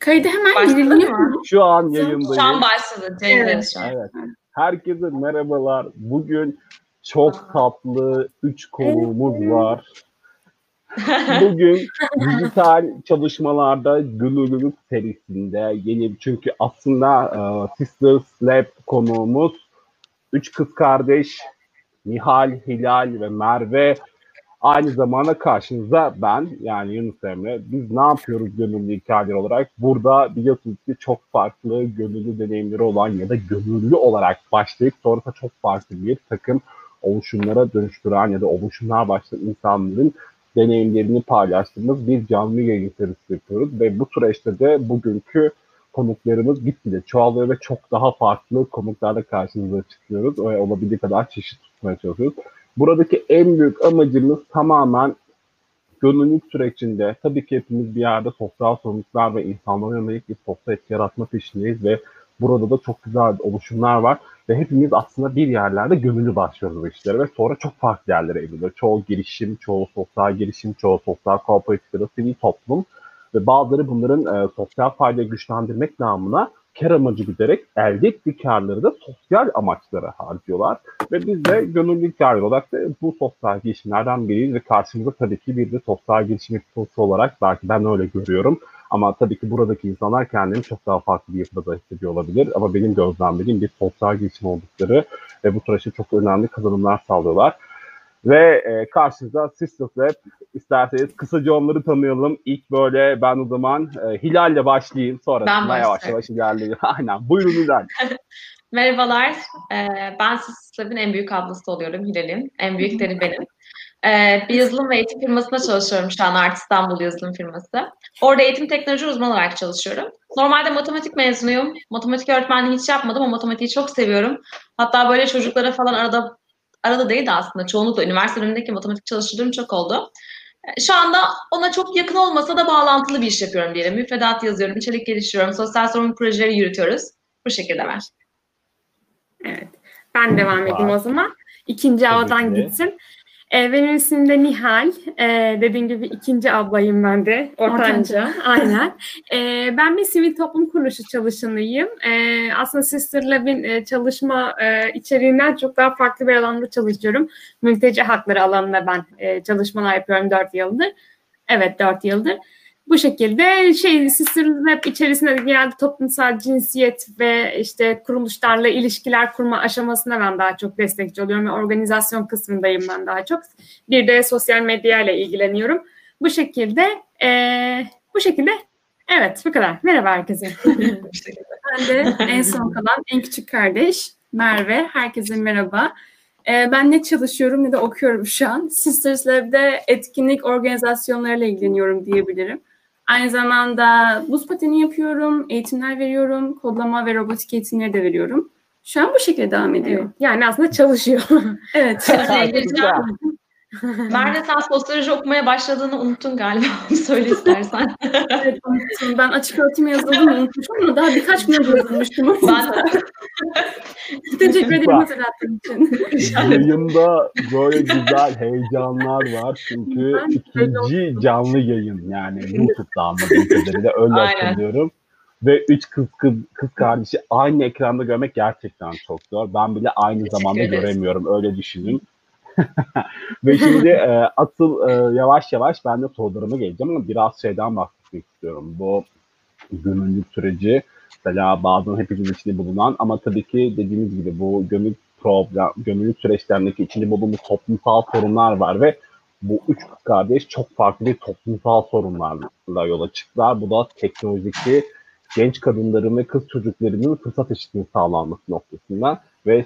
Kaydı hemen giriliyor mu? Şu an yayındayız. Şu an başladı. Evet. Evet. Herkese merhabalar. Bugün çok tatlı üç konuğumuz var. Bugün dijital çalışmalarda gönüllülük serisinde yeni çünkü aslında e, Sisters Lab konuğumuz üç kız kardeş Nihal, Hilal ve Merve aynı zamanda karşınızda ben yani Yunus Emre. Biz ne yapıyoruz gönüllü hikayeler olarak? Burada biliyorsunuz ki çok farklı gönüllü deneyimleri olan ya da gönüllü olarak başlayıp sonrasında çok farklı bir takım oluşumlara dönüştüren ya da oluşumlar başlayan insanların deneyimlerini paylaştığımız bir canlı yayın serisi yapıyoruz ve bu süreçte de bugünkü konuklarımız gitgide çoğalıyor ve çok daha farklı konuklarla karşınıza çıkıyoruz. Ve olabildiği kadar çeşit tutmaya çalışıyoruz. Buradaki en büyük amacımız tamamen gönüllülük sürecinde tabii ki hepimiz bir yerde sosyal sorumluluklar ve insanlara yönelik bir sosyal etki yaratma peşindeyiz ve burada da çok güzel oluşumlar var ve hepimiz aslında bir yerlerde gönüllü başlıyoruz bu işlere ve sonra çok farklı yerlere evriliyor. Çoğu girişim, çoğu sosyal girişim, çoğu sosyal kooperatif ya da sivil toplum ve bazıları bunların e, sosyal faydayı güçlendirmek namına kar amacı giderek elde ettiği karları da sosyal amaçlara harcıyorlar. Ve biz de gönüllü kar olarak da bu sosyal girişimlerden biriyiz ve karşımızda tabii ki bir de sosyal girişim yapısı olarak belki ben öyle görüyorum. Ama tabii ki buradaki insanlar kendini çok daha farklı bir yapıda hissediyor olabilir. Ama benim gözlemlediğim bir sosyal girişim oldukları ve bu süreçte çok önemli kazanımlar sağlıyorlar. Ve e, karşınızda Sisters Lab. İsterseniz kısaca onları tanıyalım. İlk böyle ben o zaman e, Hilal'le başlayayım. Sonrasında yavaş yavaş ilerleyelim. Aynen. Buyurun Hilal. Merhabalar. Ee, ben Sisters Lab'in en büyük ablası oluyorum Hilal'in. En büyükleri benim. Ee, bir yazılım ve eğitim firmasında çalışıyorum şu an Art İstanbul yazılım firması. Orada eğitim teknoloji uzmanı olarak çalışıyorum. Normalde matematik mezunuyum. Matematik öğretmenliği hiç yapmadım ama matematiği çok seviyorum. Hatta böyle çocuklara falan arada arada değil de aslında çoğunlukla üniversite dönemindeki matematik çalıştırdığım çok oldu. Şu anda ona çok yakın olmasa da bağlantılı bir iş yapıyorum diyelim. Müfredat yazıyorum, içerik geliştiriyorum, sosyal sorumluluk projeleri yürütüyoruz. Bu şekilde var. Evet. Ben devam edeyim o zaman. İkinci havadan gitsin. E, benim ismim de Nihal. E, dediğim gibi ikinci ablayım ben de. Ortanca. Aynen. E, ben bir sivil toplum kuruluşu çalışanıyım. E, aslında Sister Lab'in e, çalışma e, içeriğinden çok daha farklı bir alanda çalışıyorum. Mülteci hakları alanında ben e, çalışmalar yapıyorum dört yıldır. Evet dört yıldır. Bu şekilde şey Sister Lab içerisinde genelde toplumsal cinsiyet ve işte kuruluşlarla ilişkiler kurma aşamasında ben daha çok destekçi oluyorum ve organizasyon kısmındayım ben daha çok. Bir de sosyal medya ile ilgileniyorum. Bu şekilde e, bu şekilde evet bu kadar. Merhaba herkese. ben de en son kalan en küçük kardeş Merve. Herkese merhaba. Ben ne çalışıyorum ne de okuyorum şu an. Sisters Lab'de etkinlik organizasyonlarıyla ilgileniyorum diyebilirim. Aynı zamanda buz pateni yapıyorum, eğitimler veriyorum, kodlama ve robotik eğitimleri de veriyorum. Şu an bu şekilde devam ediyor. Evet. Yani aslında çalışıyor. evet. Merve sen sosyoloji okumaya başladığını unuttun galiba. Söyle istersen. evet unuttum. Ben açık öğretim yazıldığımı unutmuşum ama daha birkaç gün yazılmıştım. Ben Teşekkür ederim hatırlattığın için. Yayında böyle güzel heyecanlar var. Çünkü ikinci canlı yayın yani YouTube'da anladığım kadarıyla öyle hatırlıyorum. Ve üç kız, kız kız kardeşi aynı ekranda görmek gerçekten çok zor. Ben bile aynı Teşekkür zamanda ederiz. göremiyorum. Öyle düşünün. Ve şimdi e, asıl e, yavaş yavaş ben de sorularıma geleceğim ama biraz şeyden bahsetmek istiyorum. Bu gönüllülük süreci mesela bazen hepimizin içinde bulunan ama tabii ki dediğimiz gibi bu gönüllülük problem, gönüllülük süreçlerindeki içinde bulunduğumuz toplumsal sorunlar var ve bu üç kardeş çok farklı bir toplumsal sorunlarla yola çıktılar. Bu da teknolojideki genç kadınların ve kız çocuklarının fırsat eşitliği sağlanması noktasından ve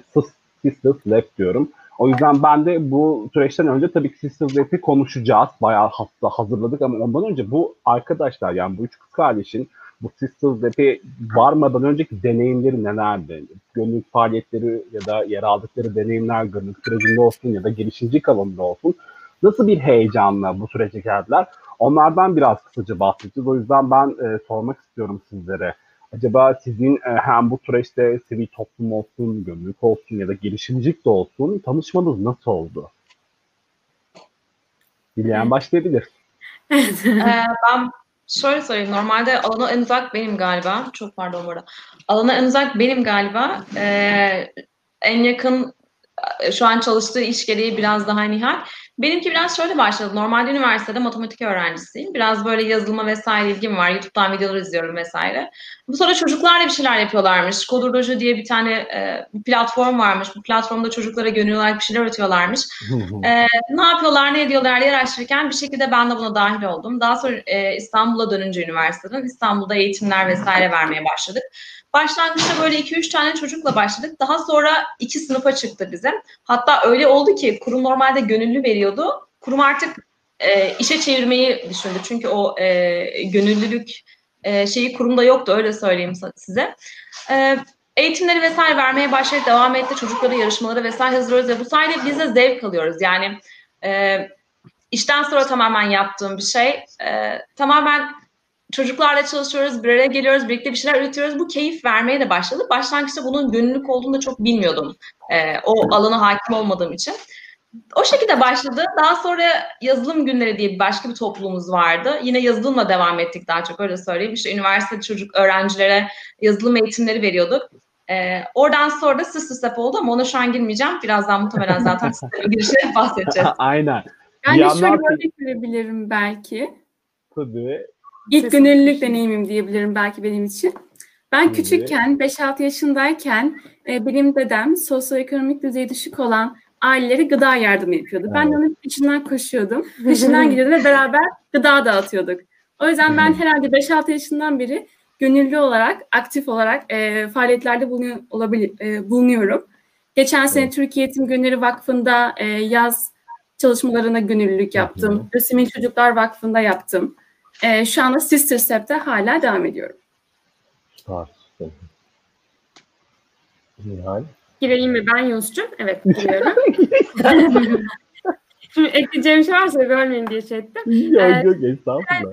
Sisters Lab diyorum. O yüzden ben de bu süreçten önce tabii ki Sisters Lab'i konuşacağız. Bayağı hafta hazırladık ama ondan önce bu arkadaşlar yani bu üç kız kardeşin bu Sisters Lab'i varmadan önceki deneyimleri nelerdi? Gönüllülük faaliyetleri ya da yer aldıkları deneyimler gönüllülük sürecinde olsun ya da girişimcilik alanında olsun. Nasıl bir heyecanla bu sürece geldiler? Onlardan biraz kısaca bahsedeceğiz. O yüzden ben e, sormak istiyorum sizlere. Acaba sizin e, hem bu süreçte sivil toplum olsun, gönüllülük olsun ya da girişimcilik de olsun tanışmanız nasıl oldu? Dileyen başlayabilir. ee, ben Şöyle söyleyeyim. Normalde alana en uzak benim galiba. Çok pardon bu arada. Alana en uzak benim galiba. Ee, en yakın şu an çalıştığı iş gereği biraz daha Nihal. Benimki biraz şöyle başladı. Normalde üniversitede matematik öğrencisiyim. Biraz böyle yazılıma vesaire ilgim var. YouTube'dan videolar izliyorum vesaire. Bu sonra çocuklarla bir şeyler yapıyorlarmış. Kodurloji diye bir tane e, bir platform varmış. Bu platformda çocuklara gönül olarak bir şeyler öğretiyorlarmış. e, ne yapıyorlar, ne ediyorlar diye araştırırken bir şekilde ben de buna dahil oldum. Daha sonra e, İstanbul'a dönünce üniversiteden İstanbul'da eğitimler vesaire vermeye başladık. Başlangıçta böyle 2-3 tane çocukla başladık. Daha sonra iki sınıfa çıktı bizim. Hatta öyle oldu ki kurum normalde gönüllü veriyordu. Kurum artık e, işe çevirmeyi düşündü. Çünkü o e, gönüllülük e, şeyi kurumda yoktu öyle söyleyeyim size. E, eğitimleri vesaire vermeye başladık. Devam etti. Çocukları yarışmaları vesaire hazırlıyoruz ve bu sayede biz de zevk alıyoruz. Yani e, işten sonra tamamen yaptığım bir şey. E, tamamen çocuklarla çalışıyoruz, bir araya geliyoruz, birlikte bir şeyler üretiyoruz. Bu keyif vermeye de başladı. Başlangıçta bunun gönüllülük olduğunu da çok bilmiyordum. E, o alana hakim olmadığım için. O şekilde başladı. Daha sonra yazılım günleri diye başka bir topluluğumuz vardı. Yine yazılımla devam ettik daha çok öyle söyleyeyim. İşte üniversite çocuk öğrencilere yazılım eğitimleri veriyorduk. Ee, oradan sonra da Sister Step oldu ama ona şu an girmeyeceğim. Birazdan muhtemelen zaten Sister'ın girişine bahsedeceğiz. Aynen. Yani bir şöyle örnek verebilirim belki. Tabii. İlk gönüllülük deneyimim diyebilirim belki benim için. Ben küçükken 5-6 yaşındayken e, benim dedem sosyoekonomik düzeyi düşük olan aileleri gıda yardımı yapıyordu. Ben de onun içinden koşuyordum. Peşinden gidiyordum ve beraber gıda dağıtıyorduk. O yüzden ben herhalde 5-6 yaşından beri gönüllü olarak, aktif olarak e, faaliyetlerde bulunuyor, olabilir, e, bulunuyorum. Geçen sene Türkiye Eğitim Günleri Vakfı'nda e, yaz çalışmalarına gönüllülük yaptım. Lösemili Çocuklar Vakfı'nda yaptım. E, şu anda Sister Step'te hala devam ediyorum. Süper. Nihal? Gireyim mi ben Yunus'cum? Evet giriyorum. Şimdi ekleyeceğim şey varsa bölmeyin diye şey ettim. Yok ee, yok estağfurullah.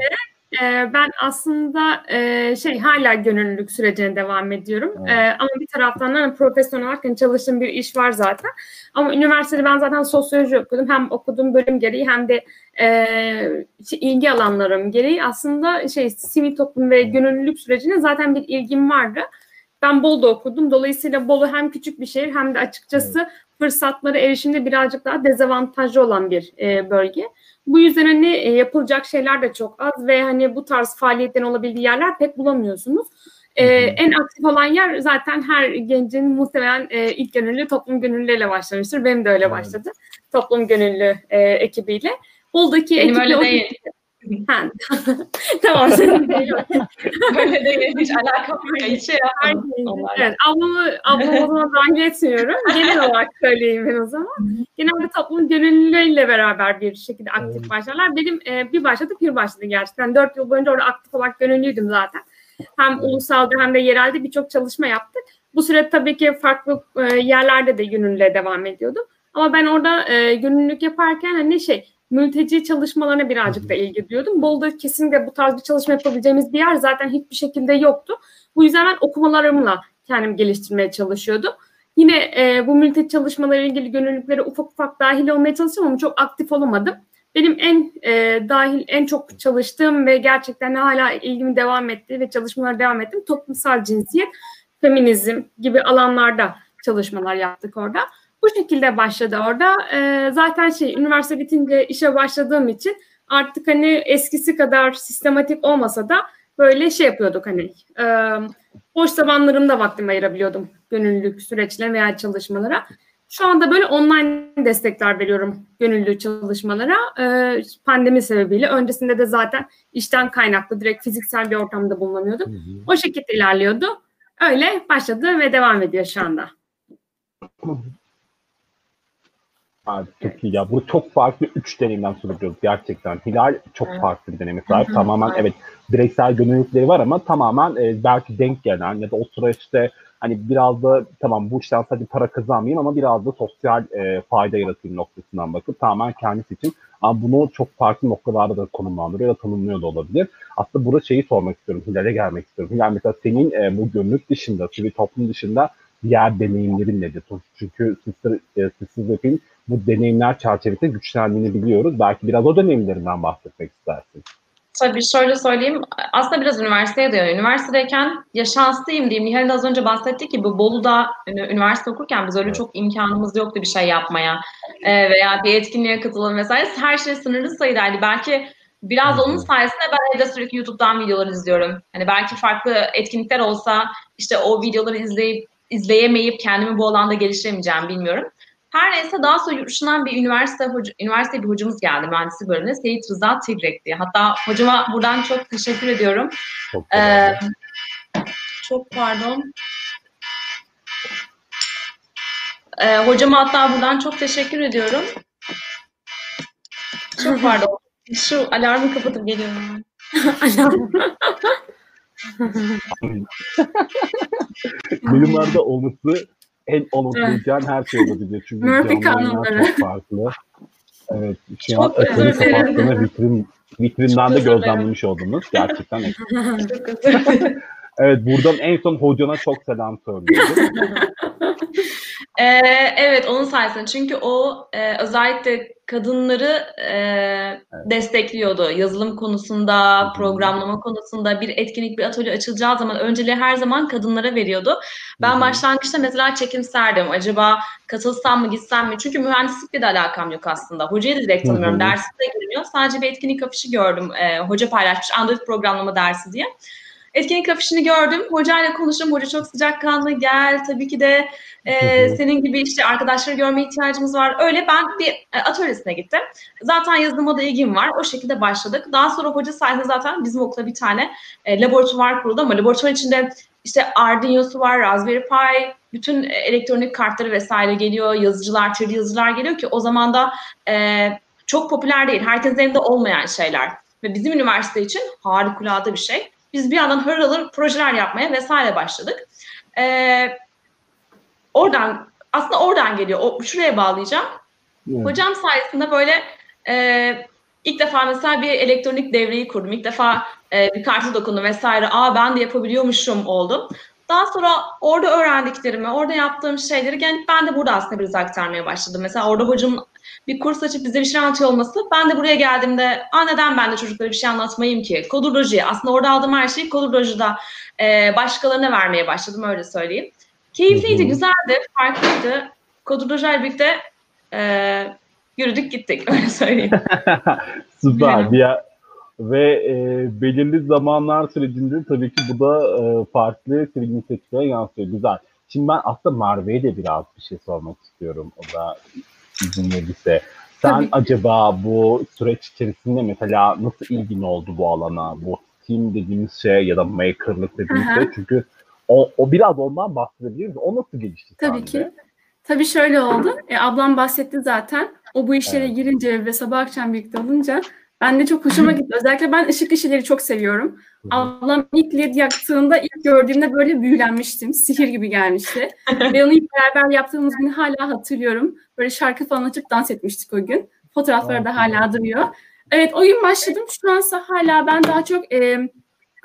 E, ben aslında e, şey hala gönüllülük sürecine devam ediyorum. Evet. E, ama bir taraftan da hani, profesyonel olarak hani çalıştığım bir iş var zaten. Ama üniversitede ben zaten sosyoloji okudum. Hem okuduğum bölüm gereği hem de e, ilgi alanlarım gereği aslında şey sivil toplum ve gönüllülük sürecine zaten bir ilgim vardı. Ben Bolu'da okudum. Dolayısıyla Bolu hem küçük bir şehir hem de açıkçası fırsatlara erişimde birazcık daha dezavantajlı olan bir e, bölge. Bu yüzden hani e, yapılacak şeyler de çok az ve hani bu tarz faaliyetlerin olabildiği yerler pek bulamıyorsunuz. Ee, en aktif olan yer zaten her gencin muhtemelen e, ilk gönüllü toplum gönüllüleriyle başlamıştır. Benim de öyle başladı. Toplum gönüllü e, ekibiyle. Bolu'daki Benim öyle değil. Ha. tamam senin değil. Öyle değil. Hiç alakam yok. Hiç şey yapmadım. Evet. Ablamı, ablamı o zaman dahil etmiyorum. Genel olarak söyleyeyim ben o zaman. Genelde toplum gönüllüleriyle beraber bir şekilde aktif başlarlar. Benim e, bir başladık bir başladı gerçekten. Dört yıl boyunca orada aktif olarak gönüllüydüm zaten. Hem ulusalda hem de yerelde birçok çalışma yaptık. Bu süre tabii ki farklı e, yerlerde de gönüllüye devam ediyordum. Ama ben orada e, gönüllülük yaparken hani şey mülteci çalışmalarına birazcık da ilgi duyuyordum. Bolu'da kesinlikle bu tarz bir çalışma yapabileceğimiz bir yer zaten hiçbir şekilde yoktu. Bu yüzden ben okumalarımla kendimi geliştirmeye çalışıyordum. Yine e, bu mülteci çalışmalarıyla ilgili gönüllülüklere ufak ufak dahil olmaya çalıştım ama çok aktif olamadım. Benim en e, dahil, en çok çalıştığım ve gerçekten hala ilgimi devam ettiği ve çalışmalara devam ettim toplumsal cinsiyet, feminizm gibi alanlarda çalışmalar yaptık orada. Bu şekilde başladı orada. E, zaten şey üniversite bitince işe başladığım için artık hani eskisi kadar sistematik olmasa da böyle şey yapıyorduk hani e, boş zamanlarımda vaktimi ayırabiliyordum gönüllülük süreçlerine veya çalışmalara. Şu anda böyle online destekler veriyorum gönüllü çalışmalara e, pandemi sebebiyle. Öncesinde de zaten işten kaynaklı direkt fiziksel bir ortamda bulunamıyordum. Hı hı. O şekilde ilerliyordu. Öyle başladı ve devam ediyor şu anda. Abi çok iyi ya. Bu çok farklı üç deneyimden söz ediyoruz gerçekten. Hilal çok evet. farklı bir deneyim sahip. Tamamen evet. evet bireysel gönüllülükleri var ama tamamen e, belki denk gelen ya da o süreçte hani biraz da tamam bu işten sadece para kazanmayayım ama biraz da sosyal e, fayda yaratayım noktasından bakıp tamamen kendisi için ama bunu çok farklı noktalarda da konumlandırıyor ya da tanımlıyor da olabilir. Aslında burada şeyi sormak istiyorum, Hilal'e gelmek istiyorum. Hilal mesela senin e, bu gönüllülük dışında, sivil toplum dışında diğer deneyimlerin nedir? Çünkü Sister, e, Sister bu deneyimler çerçevesinde güçlendiğini biliyoruz. Belki biraz o deneyimlerinden bahsetmek istersin. Tabii şöyle söyleyeyim. Aslında biraz üniversiteye dayanıyor. Üniversitedeyken ya şanslıyım diyeyim. Nihal az önce bahsetti ki bu Bolu'da üniversite okurken biz öyle çok imkanımız yoktu bir şey yapmaya. Ee, veya bir etkinliğe katılalım vesaire. Her şey sınırlı sayıdaydı. Belki biraz onun sayesinde ben evde sürekli YouTube'dan videolar izliyorum. Hani belki farklı etkinlikler olsa işte o videoları izleyip izleyemeyip kendimi bu alanda geliştiremeyeceğim bilmiyorum. Her neyse daha sonra yurt bir üniversite hoca, üniversite bir hocamız geldi mühendislik bölümünde Seyit Rıza Tigrek diye. Hatta hocama buradan çok teşekkür ediyorum. Çok, ee, çok pardon. Ee, hocama hatta buradan çok teşekkür ediyorum. Çok pardon. Şu alarmı kapatıp geliyorum. Alarm. Bilimlerde olması en unutmayacağın her şey olabilir. Çünkü Murphy kanunları. Çok farklı. Evet. Şu an ekranı kapattığını vitrin, vitrinden de gözlemlemiş oldunuz. Gerçekten. evet buradan en son hocana çok selam söylüyorum. ee, evet onun sayesinde. Çünkü o e, özellikle kadınları e, evet. destekliyordu. Yazılım konusunda, programlama konusunda bir etkinlik, bir atölye açılacağı zaman önceliği her zaman kadınlara veriyordu. Ben başlangıçta mesela çekimserdim. Acaba katılsam mı, gitsem mi? Çünkü mühendislikle de alakam yok aslında. Hocayı da direkt tanımıyorum. Dersi de girmiyor. Sadece bir etkinlik afişi gördüm. E, hoca paylaşmış Android programlama dersi diye. Etkinlik afişini gördüm. Hocayla konuştum. Hoca çok sıcakkanlı. Gel tabii ki de e, senin gibi işte arkadaşları görmeye ihtiyacımız var. Öyle ben bir e, atölyesine gittim. Zaten yazılıma da ilgim var. O şekilde başladık. Daha sonra hoca sayesinde zaten bizim okulda bir tane e, laboratuvar kuruldu ama laboratuvar içinde işte Arduino'su var, Raspberry Pi, bütün elektronik kartları vesaire geliyor. Yazıcılar, 3D yazıcılar geliyor ki o zaman da e, çok popüler değil. Herkesin elinde olmayan şeyler. Ve bizim üniversite için harikulade bir şey. Biz bir yandan hır alır projeler yapmaya vesaire başladık. Ee, oradan aslında oradan geliyor. O, şuraya bağlayacağım. Evet. Hocam sayesinde böyle e, ilk defa mesela bir elektronik devreyi kurdum. İlk defa e, bir kartı dokundu vesaire. Aa ben de yapabiliyormuşum oldum. Daha sonra orada öğrendiklerimi, orada yaptığım şeyleri yani ben de burada aslında biraz aktarmaya başladım. Mesela orada hocam bir kurs açıp bize bir şey anlatıyor olması ben de buraya geldiğimde Aa, neden ben de çocuklara bir şey anlatmayayım ki? Koduroloji. Aslında orada aldığım her şeyi kodurolojide e, başkalarına vermeye başladım öyle söyleyeyim. Keyifliydi, güzeldi, farklıydı. Kodurolojiyle birlikte e, yürüdük gittik öyle söyleyeyim. Süper. Bir, ve e, belirli zamanlar sürecinde tabii ki bu da e, farklı film seçmeye yansıyor. Güzel. Şimdi ben aslında Merve'ye de biraz bir şey sormak istiyorum. O da izin verirse. Sen tabii. acaba bu süreç içerisinde mesela nasıl ilgin oldu bu alana? Bu Steam dediğimiz şey ya da makerlık dediğimiz Aha. şey. Çünkü o, o biraz ondan bahsedebiliriz. O nasıl gelişti? Tabii ki. Tabii şöyle oldu. E, ablam bahsetti zaten. O bu işlere evet. girince ve sabah akşam birlikte olunca ben de çok hoşuma gitti. Özellikle ben ışık işleri çok seviyorum. Ablam ilk led yaktığında ilk gördüğümde böyle büyülenmiştim. Sihir gibi gelmişti. Ve onu ilk beraber yaptığımız günü hala hatırlıyorum. Böyle şarkı falan açıp dans etmiştik o gün. Fotoğrafları da hala duruyor. Evet o gün başladım. Şu ansa hala ben daha çok e,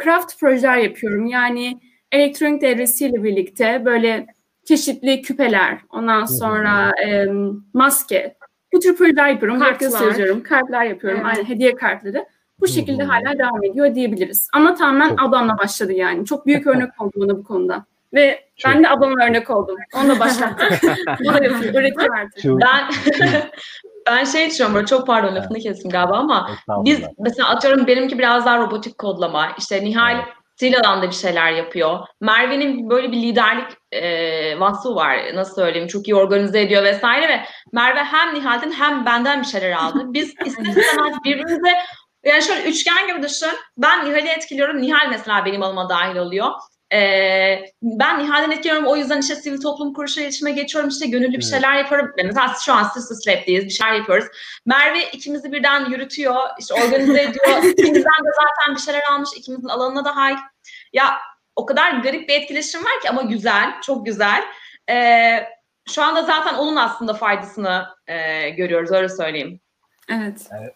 craft projeler yapıyorum. Yani elektronik devresiyle birlikte böyle çeşitli küpeler, ondan sonra e, maske, bu tür projeler yapıyorum. Kartlar. yazıyorum. Kartlar yapıyorum. Evet. Aynı hediye kartları. Bu şekilde hmm. hala devam ediyor diyebiliriz. Ama tamamen Çok. ablamla başladı yani. Çok büyük örnek oldu bana bu konuda. Ve Çok. ben de ablama örnek oldum. Onunla başlattık. o da yapıyor. Öğretiyor artık. Ben ben şey düşünüyorum böyle çok pardon lafını kestim galiba ama biz mesela atıyorum benimki biraz daha robotik kodlama. İşte Nihal evet. Stil alanda bir şeyler yapıyor. Merve'nin böyle bir liderlik e, vasfı var. Nasıl söyleyeyim? Çok iyi organize ediyor vesaire ve Merve hem Nihal'den hem benden bir şeyler aldı. Biz isterseniz birbirimize yani şöyle üçgen gibi düşün. Ben Nihal'i etkiliyorum. Nihal mesela benim alıma dahil oluyor. Ee, ben Nihal'den etkiliyorum. O yüzden işte sivil toplum kuruluşu iletişime geçiyorum. İşte gönüllü bir şeyler yapıyorum. Mesela şu an Sister Slap'teyiz. Bir şeyler yapıyoruz. Merve ikimizi birden yürütüyor. işte organize ediyor. İkimizden de zaten bir şeyler almış. ikimizin alanına da hay. Ya o kadar garip bir etkileşim var ki ama güzel. Çok güzel. Ee, şu anda zaten onun aslında faydasını e, görüyoruz. Öyle söyleyeyim. Evet. Evet.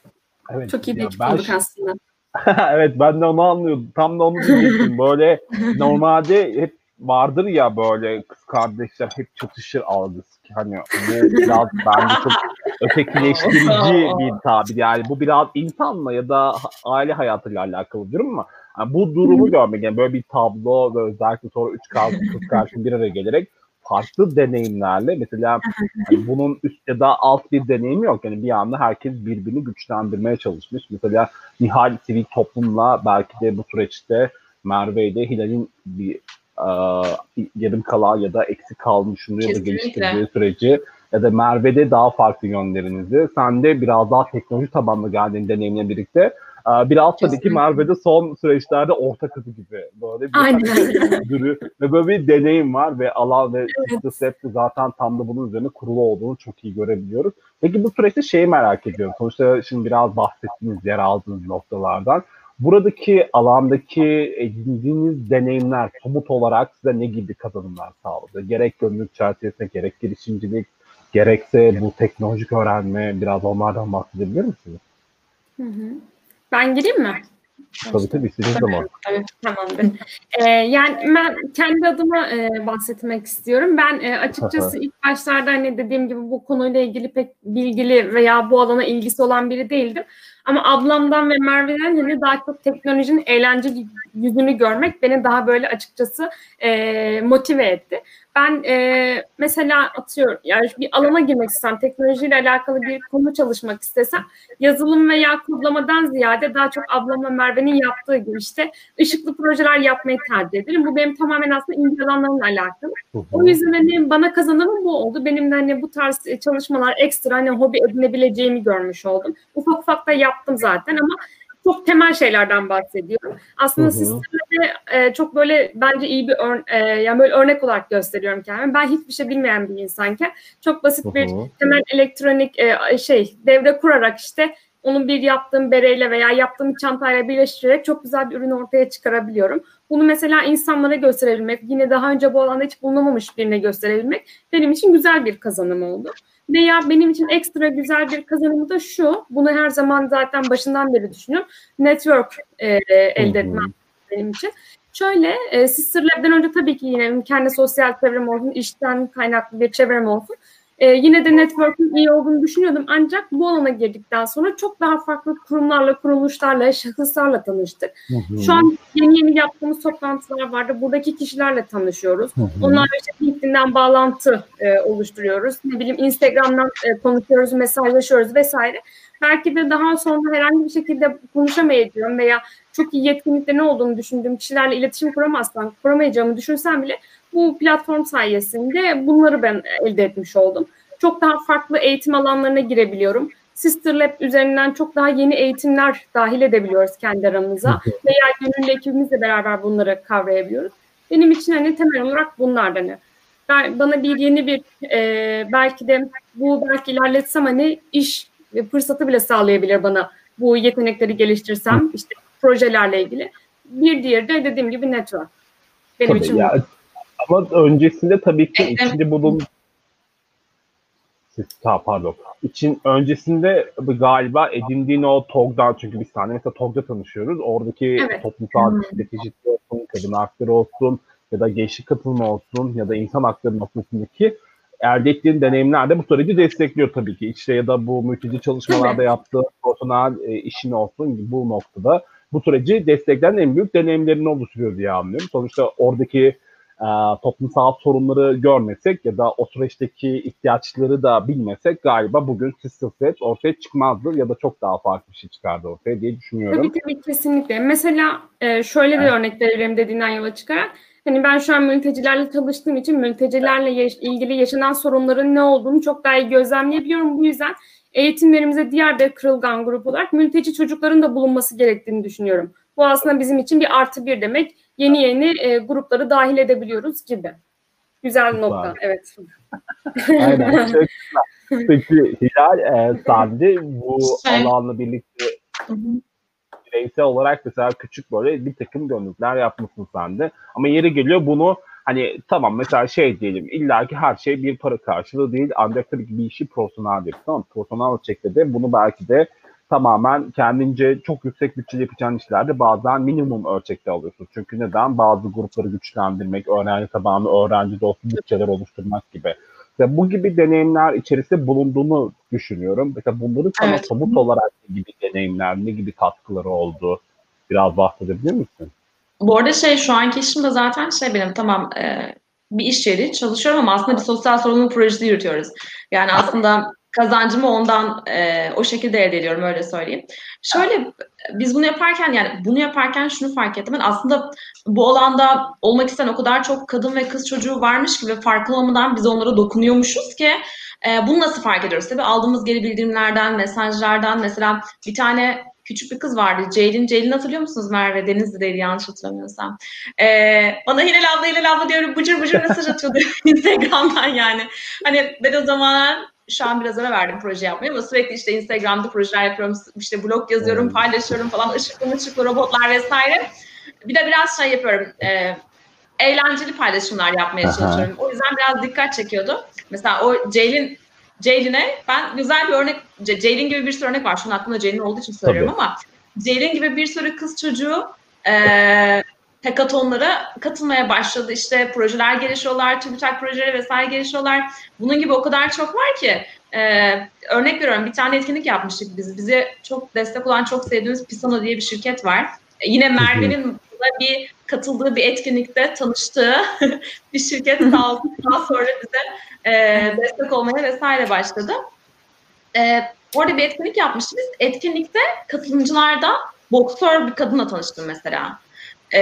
evet. Çok iyi bir ekip olduk aslında. evet ben de onu anlıyordum. Tam da onu diyecektim. Böyle normalde hep vardır ya böyle kız kardeşler hep çatışır algısı. Hani bu biraz bence çok ötekileştirici bir tabir. Yani bu biraz insanla ya da aile hayatıyla alakalı bir durum ama yani bu durumu görmek yani böyle bir tablo ve özellikle sonra üç kız kardeşin bir araya gelerek farklı deneyimlerle mesela hani bunun üst ya da alt bir deneyimi yok. Yani bir anda herkes birbirini güçlendirmeye çalışmış. Mesela Nihal sivil toplumla belki de bu süreçte Merve ile Hilal'in bir e, yarım kalan ya da eksik kalmışını ya da geliştirdiği süreci ya da Merve'de daha farklı yönlerinizi, sen de biraz daha teknoloji tabanlı geldiğin deneyimle birlikte Biraz tabii ki Merve'de son süreçlerde orta kızı gibi böyle bir Aynen. dürü ve böyle bir deneyim var ve alan ve evet. Step zaten tam da bunun üzerine kurulu olduğunu çok iyi görebiliyoruz. Peki bu süreçte şeyi merak ediyorum. Sonuçta şimdi biraz bahsettiğiniz yer aldığınız noktalardan. Buradaki alandaki edindiğiniz deneyimler somut olarak size ne gibi kazanımlar sağladı? Gerek gönüllülük çerçevesinde, gerek girişimcilik, gerekse bu teknolojik öğrenme biraz onlardan bahsedebilir misiniz? Hı hı. Ben gireyim mi? Tabii tabii istediğiniz zaman. Tabii, tamamdır. Ee, yani ben kendi adıma e, bahsetmek istiyorum. Ben e, açıkçası ilk başlarda hani dediğim gibi bu konuyla ilgili pek bilgili veya bu alana ilgisi olan biri değildim. Ama ablamdan ve Merve'den hani daha çok teknolojinin eğlenceli yüzünü görmek beni daha böyle açıkçası e, motive etti. Ben e, mesela atıyorum yani bir alana girmek istesem, teknolojiyle alakalı bir konu çalışmak istesem yazılım veya kodlamadan ziyade daha çok ablamla Merve'nin yaptığı gibi işte ışıklı projeler yapmayı tercih ederim. Bu benim tamamen aslında ilgi alanlarımla alakalı. O yüzden hani bana kazanımım bu oldu. Benim de hani bu tarz çalışmalar ekstra hani hobi edinebileceğimi görmüş oldum. Ufak ufak da yaptım zaten ama çok temel şeylerden bahsediyorum. Aslında hı sistemde e, çok böyle bence iyi bir ör, e, yani böyle örnek olarak gösteriyorum kendimi. Ben hiçbir şey bilmeyen bir insanken çok basit bir hı hı. temel elektronik e, şey devre kurarak işte onun bir yaptığım bereyle veya yaptığım çantayla birleştirerek çok güzel bir ürün ortaya çıkarabiliyorum. Bunu mesela insanlara gösterebilmek, yine daha önce bu alanda hiç bulunamamış birine gösterebilmek benim için güzel bir kazanım oldu. Veya benim için ekstra güzel bir kazanımı da şu, bunu her zaman zaten başından beri düşünüyorum. Network e, elde etmem benim için. Şöyle, e, Sister Lab'den önce tabii ki yine kendi sosyal çevrem olsun, işten kaynaklı bir çevrem olsun. E, yine de network'ün iyi olduğunu düşünüyordum. Ancak bu alana girdikten sonra çok daha farklı kurumlarla, kuruluşlarla, şahıslarla tanıştık. Hı hı. Şu an yeni yeni yaptığımız toplantılar vardı. Buradaki kişilerle tanışıyoruz. Hı hı. Onlarla işte LinkedIn'den bağlantı e, oluşturuyoruz. Ne bileyim Instagram'dan e, konuşuyoruz, mesajlaşıyoruz vesaire. Belki de daha sonra herhangi bir şekilde konuşamayacağım veya çok iyi yetkinlikte ne olduğunu düşündüğüm kişilerle iletişim kuramazsam, kuramayacağımı düşünsem bile bu platform sayesinde bunları ben elde etmiş oldum. Çok daha farklı eğitim alanlarına girebiliyorum. Sister Lab üzerinden çok daha yeni eğitimler dahil edebiliyoruz kendi aramıza. Veya gönüllü ekibimizle beraber bunları kavrayabiliyoruz. Benim için hani temel olarak bunlardan. Hani. Ben, bana bir yeni bir e, belki de bu belki ilerletsem hani iş fırsatı bile sağlayabilir bana bu yetenekleri geliştirsem işte projelerle ilgili. Bir diğeri de dediğim gibi network. Benim Tabii için ya. Ama öncesinde tabii ki içinde bulun Ha, pardon. İçin öncesinde galiba edindiğin o TOG'dan çünkü biz tane mesela TOG'da tanışıyoruz. Oradaki evet. toplumsal hmm. eşitlik olsun, kadın hakları olsun ya da gençlik katılımı olsun ya da insan hakları noktasındaki elde ettiğin deneyimler de bu süreci destekliyor tabii ki. İşte ya da bu mülteci çalışmalarda yaptığı personel e, işini olsun bu noktada bu süreci destekleyen en büyük deneyimlerini oluşturuyor diye anlıyorum. Sonuçta oradaki e, toplumsal sorunları görmesek ya da o süreçteki ihtiyaçları da bilmesek galiba bugün Sister Set ortaya çıkmazdı ya da çok daha farklı bir şey çıkardı ortaya diye düşünüyorum. Tabii tabii kesinlikle. Mesela e, şöyle bir evet. örnek verelim dediğinden yola çıkarak. Hani ben şu an mültecilerle çalıştığım için mültecilerle yaş- ilgili yaşanan sorunların ne olduğunu çok daha iyi gözlemleyebiliyorum. Bu yüzden eğitimlerimize diğer bir kırılgan grup olarak mülteci çocukların da bulunması gerektiğini düşünüyorum. Bu aslında bizim için bir artı bir demek yeni yeni e, grupları dahil edebiliyoruz gibi. Güzel Süper. nokta, evet. Aynen, çok Peki Hilal, e, sen de bu şey. alanla birlikte bireysel olarak mesela küçük böyle bir takım gönüllükler yapmışsın sen de. Ama yeri geliyor bunu hani tamam mesela şey diyelim illa ki her şey bir para karşılığı değil ancak tabii ki bir işi profesyonel yapıyorsun. Tamam profesyonel ölçekte de bunu belki de tamamen kendince çok yüksek bütçeli yapacağın işlerde bazen minimum ölçekte alıyorsun. Çünkü neden? Bazı grupları güçlendirmek, öğrenci tabanlı, öğrenci dostu bütçeler oluşturmak gibi. Mesela bu gibi deneyimler içerisinde bulunduğunu düşünüyorum. Mesela bunların sana Evet. somut olarak ne gibi deneyimler, ne gibi katkıları oldu? Biraz bahsedebilir misin? Bu arada şey şu anki işim de zaten şey benim tamam e, bir iş yeri çalışıyorum ama aslında bir sosyal sorumluluk projesi yürütüyoruz. Yani aslında kazancımı ondan e, o şekilde elde ediyorum öyle söyleyeyim. Şöyle biz bunu yaparken yani bunu yaparken şunu fark ettim. Ben aslında bu alanda olmak isteyen o kadar çok kadın ve kız çocuğu varmış ki ve olmadan biz onlara dokunuyormuşuz ki e, bunu nasıl fark ediyoruz? Tabii aldığımız geri bildirimlerden, mesajlardan mesela bir tane küçük bir kız vardı. Ceylin. Ceylin hatırlıyor musunuz Merve? Denizli'deydi yanlış hatırlamıyorsam. Ee, bana Hilal abla Hilal abla diyorum bıcır bıcır mesaj atıyordu Instagram'dan yani. Hani ben o zamanlar şu an biraz ara verdim proje yapmaya ama sürekli işte Instagram'da projeler yapıyorum. İşte blog yazıyorum, paylaşıyorum falan. ışıklı ışıklı robotlar vesaire. Bir de biraz şey yapıyorum. E, eğlenceli paylaşımlar yapmaya Aha. çalışıyorum. O yüzden biraz dikkat çekiyordu. Mesela o Ceylin Ceylin'e ben güzel bir örnek, Ce- Ceylin gibi bir sürü örnek var. Şu an aklımda Ceylin olduğu için söylüyorum ama Ceylin gibi bir sürü kız çocuğu e, hackathonlara katılmaya başladı. İşte projeler gelişiyorlar, TÜBİTAK projeleri vesaire gelişiyorlar. Bunun gibi o kadar çok var ki. E, örnek veriyorum bir tane etkinlik yapmıştık biz. Bize çok destek olan, çok sevdiğimiz Pisano diye bir şirket var. E, yine Merve'nin bir katıldığı bir etkinlikte tanıştığı bir şirket sağ olsun daha sonra bize e, destek olmaya vesaire başladı. E, orada bir etkinlik yapmıştık biz. Etkinlikte katılımcılarda boksör bir kadınla tanıştım mesela. E,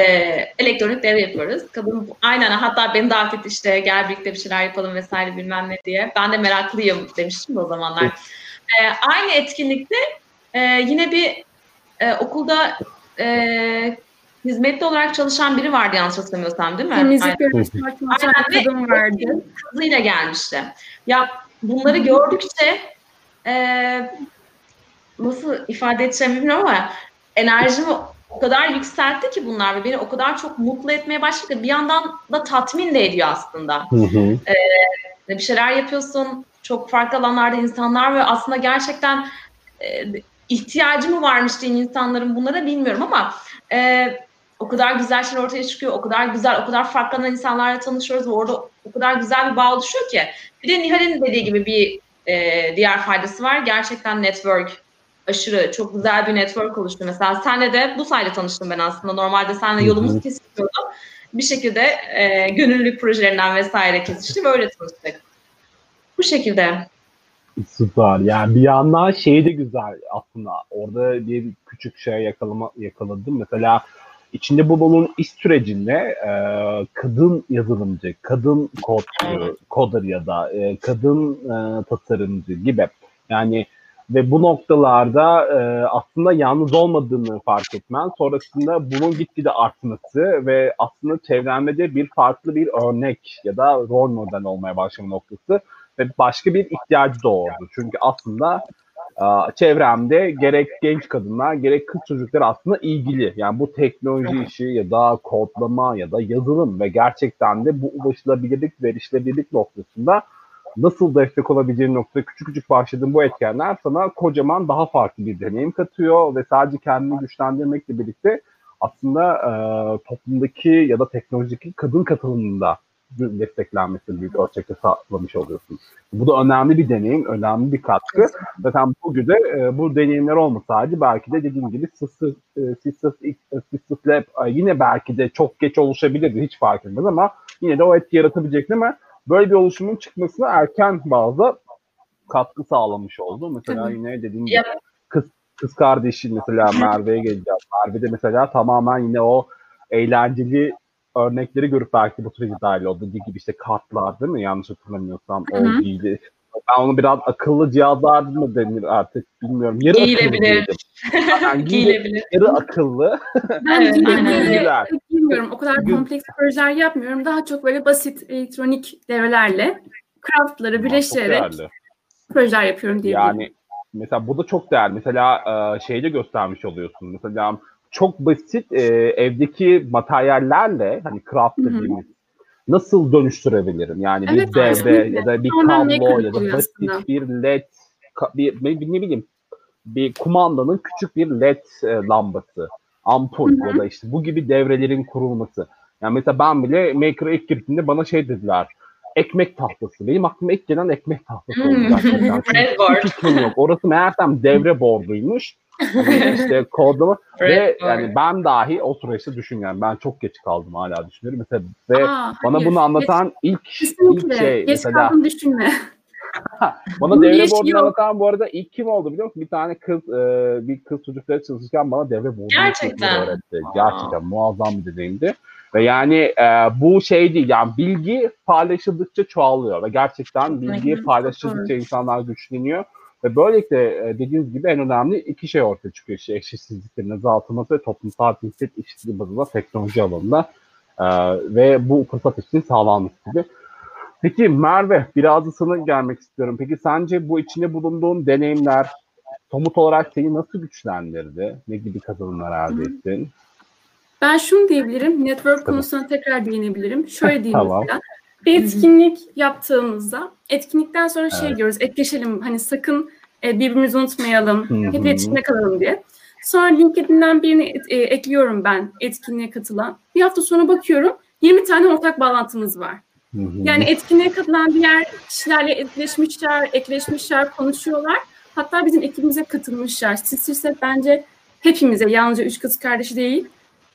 elektronik devre yapıyoruz. Kadın aynen hatta beni davet etti işte gel birlikte bir şeyler yapalım vesaire bilmem ne diye. Ben de meraklıyım demiştim de o zamanlar. E, aynı etkinlikte e, yine bir e, okulda e, hizmetli olarak çalışan biri vardı yanlış hatırlamıyorsam değil mi? Temizlik görevlisi çalışan kadın vardı. kızıyla gelmişti. Ya bunları gördükçe e, nasıl ifade edeceğimi bilmiyorum ama enerjimi o kadar yükseltti ki bunlar ve beni o kadar çok mutlu etmeye başladı. Bir yandan da tatmin de ediyor aslında. Hı hı. Ve bir şeyler yapıyorsun. Çok farklı alanlarda insanlar ve aslında gerçekten e, ihtiyacı mı varmış diyeyim insanların bunlara bilmiyorum ama e, o kadar güzel şeyler ortaya çıkıyor. O kadar güzel, o kadar farklı insanlarla tanışıyoruz ve orada o kadar güzel bir bağ oluşuyor ki. Bir de Nihal'in dediği gibi bir e, diğer faydası var. Gerçekten network aşırı çok güzel bir network oluştu. Mesela senle de bu sayede tanıştım ben aslında. Normalde hı. yolumuz kesişiyordu. Bir şekilde e, gönüllülük projelerinden vesaire kesişti ve öyle tanıştık. Bu şekilde. Süper. Yani bir yandan şey de güzel aslında. Orada bir küçük şey yakalama, yakaladım. Mesela içinde bulunan iş sürecinde e, kadın yazılımcı, kadın kodcu, coder ya da e, kadın e, tasarımcı gibi. Yani ve bu noktalarda e, aslında yalnız olmadığını fark etmen, sonrasında bunun gitgide artması ve aslında çevrende de bir farklı bir örnek ya da rol model olmaya başlama noktası ve başka bir ihtiyacı doğurdu. Çünkü aslında e, çevremde gerek genç kadınlar gerek kız çocuklar aslında ilgili. Yani bu teknoloji işi ya da kodlama ya da yazılım ve gerçekten de bu ulaşılabilirlik ve erişilebilirlik noktasında nasıl destek olabileceğin noktada küçük küçük başladığın bu etkenler sana kocaman daha farklı bir deneyim katıyor ve sadece kendini güçlendirmekle birlikte aslında e, toplumdaki ya da teknolojideki kadın katılımında desteklenmesini büyük ölçekte sağlamış oluyorsun. Bu da önemli bir deneyim, önemli bir katkı. Zaten bugün de e, bu deneyimler olmasaydı belki de dediğim gibi Sisters, e, Sisters, Sisters Lab e, yine belki de çok geç oluşabilirdi, hiç fark etmez ama yine de o etki yaratabilecekti ama böyle bir oluşumun çıkmasına erken bazı katkı sağlamış oldu. Mesela Tabii. yine dediğim gibi kız, kız kardeşi mesela Merve'ye geleceğiz. Merve de mesela tamamen yine o eğlenceli örnekleri görüp belki bu sürece dahil oldu. Dediği gibi işte kartlar değil mi? Yanlış hatırlamıyorsam. O giydi. Ben onu biraz akıllı cihazlar mı denir artık bilmiyorum. Yarı Giyilebilir. Yani Giyilebilir. yarı akıllı. Ben Evet, Güzel. bilmiyorum. O kadar kompleks projeler yapmıyorum. Daha çok böyle basit elektronik devrelerle craftları birleştirerek projeler yapıyorum diyebilirim. Yani mesela bu da çok değerli. Mesela e, şeyde göstermiş oluyorsun. Mesela çok basit e, evdeki materyallerle hani craft dediğimiz nasıl dönüştürebilirim? Yani bir Evet, devre kesinlikle. ya da bir kablo ya da basit bir led bir, bir ne bileyim bir kumandanın küçük bir led e, lambası, ampul Hı hı. ya da işte bu gibi devrelerin kurulması. Yani mesela ben bile Maker'a ilk girdiğimde bana şey dediler. Ekmek tahtası. Benim aklıma ilk gelen ekmek tahtası oldu gerçekten. Hiç fikrim yok. Orası meğersem devre borduymuş. Yani işte kodlama ve yani ben dahi o süreçte düşün yani ben çok geç kaldım hala düşünüyorum mesela ve Aa, bana hayır. bunu anlatan ilk Kesinlikle. ilk şey Geç mesela kaldığını düşünme. bana Bunun devre yok. anlatan bu arada ilk kim oldu biliyor musun? Bir tane kız e, bir kız çocukları çalışırken bana devre Gerçekten. öğretti. Gerçekten muazzam bir deneyimdi. Ve yani e, bu şey değil yani bilgi paylaşıldıkça çoğalıyor ve gerçekten bilgi paylaşıldıkça insanlar güçleniyor. Ve böylelikle e, dediğiniz gibi en önemli iki şey ortaya çıkıyor. İşte eşitsizliklerin azaltılması ve toplumsal cinsiyet eşitliği bazında teknoloji alanında e, ve bu fırsat eşitliği sağlanması gibi. Peki Merve biraz da sana gelmek istiyorum. Peki sence bu içinde bulunduğun deneyimler somut olarak seni nasıl güçlendirdi? Ne gibi kazanımlar elde ettin? Ben şunu diyebilirim. Network konusuna tekrar değinebilirim. Şöyle diyeyim Tamam. mesela. Bir etkinlik yaptığımızda etkinlikten sonra şey Evet. diyoruz. Ekleşelim. Hani sakın e, birbirimizi unutmayalım. Hı Hep iletişimde kalalım diye. Sonra LinkedIn'den birini et- e, ekliyorum ben etkinliğe katılan. Bir hafta sonra bakıyorum 20 tane ortak bağlantımız var. Hı hı. Yani etkinliğe katılan diğer kişilerle etkileşmişler, ekleşmişler, konuşuyorlar. Hatta bizim ekibimize katılmışlar. Sisirse bence hepimize, yalnızca üç kız kardeşi değil,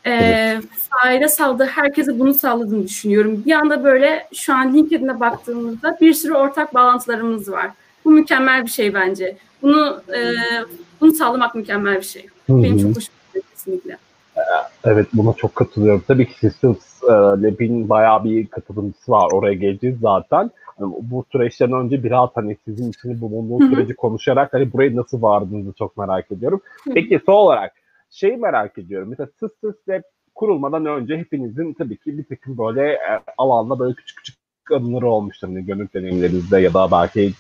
e, fayda sağladığı herkese bunu sağladığını düşünüyorum. Bir anda böyle şu an LinkedIn'e baktığımızda bir sürü ortak bağlantılarımız var. Bu mükemmel bir şey bence. Bunu e, bunu sağlamak mükemmel bir şey. Hı Benim çok hoşuma gidiyor kesinlikle. Evet buna çok katılıyorum. Tabii ki Systems Lab'in bayağı bir katılımcısı var. Oraya geleceğiz zaten. Yani bu süreçten önce biraz hani sizin Hı hı. süreci konuşarak hani buraya nasıl vardığınızı çok merak ediyorum. Peki son olarak şeyi merak ediyorum. Mesela Systems Lab kurulmadan önce hepinizin tabii ki bir takım böyle e, alanda böyle küçük küçük adımları olmuştur. Hani gönül deneyimlerinizde ya da belki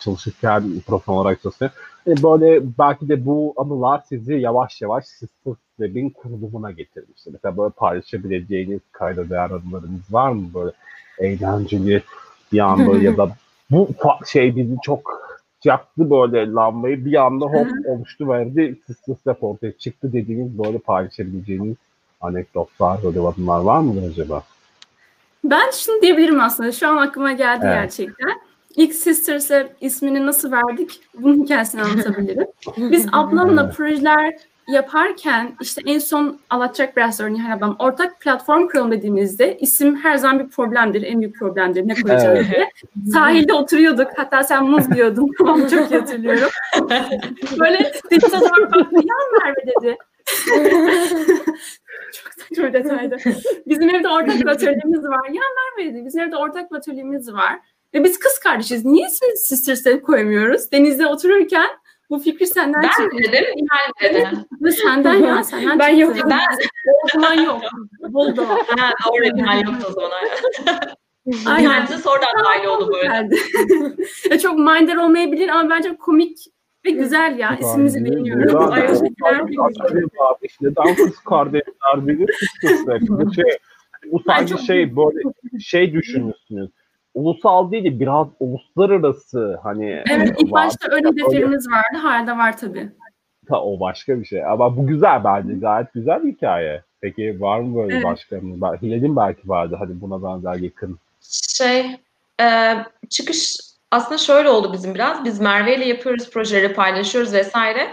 çalışırken profesyonel olarak çalışırken. Hani böyle belki de bu anılar sizi yavaş yavaş Systems Lab'in kurulumuna getirmiştir. Mesela böyle paylaşabileceğiniz kayda değer anılarınız var mı? Böyle eğlenceli bir an böyle ya da bu şey bizi çok yaktı böyle lambayı bir anda hop oluştu verdi Systems Lab ortaya çıktı dediğiniz böyle paylaşabileceğiniz anekdotlar, böyle adımlar var mı acaba? Ben şunu diyebilirim aslında. Şu an aklıma geldi Evet. gerçekten. İlk Sisters'e ismini nasıl verdik? Bunun hikayesini anlatabilirim. Biz ablamla projeler yaparken işte en son anlatacak biraz sonra Nihal ablam ortak platform kuralım dediğimizde isim her zaman bir problemdir. En büyük problemdir. Ne koyacağız Evet. diye. Sahilde oturuyorduk. Hatta sen muz diyordun. Tamam çok iyi hatırlıyorum. Böyle denize doğru baktı. Ya Merve dedi. çok saçma detaydı. Bizim evde ortak bir atölyemiz var. Ya Merve dedi. Bizim evde ortak bir atölyemiz var. Ve biz kız kardeşiz. Niye ismini Sister koymuyoruz? Denizde otururken bu fikir senden Ben çıktı. dedim, Nihal dedi. Ve senden ya, senden Ben çıktı. yokum. Ben O zaman yok. Buldu. ha, doğru Nihal yoktu o zaman. Aynen. Bize sonradan dahil oldu bu arada. Geldi. Ya çok mindar olmayabilir ama bence komik ve güzel ya. İsmimizi beğeniyorum. Burada Ay, teşekkürler. kardeşler kız kardeşler bilir? Bu şey, bu sadece şey böyle şey düşünmüşsünüz. Ulusal değil de biraz uluslararası hani Evet ilk var. başta öyle hedeflerimiz vardı. Hala var tabii. Ta, o başka bir şey. Ama bu güzel bence. Gayet güzel bir hikaye. Peki var mı böyle Evet. başka mı? Hilal'in belki vardı. Hadi buna benzer yakın. Şey, e, çıkış aslında şöyle oldu bizim biraz. Biz Merve ile yapıyoruz, projeleri paylaşıyoruz vesaire.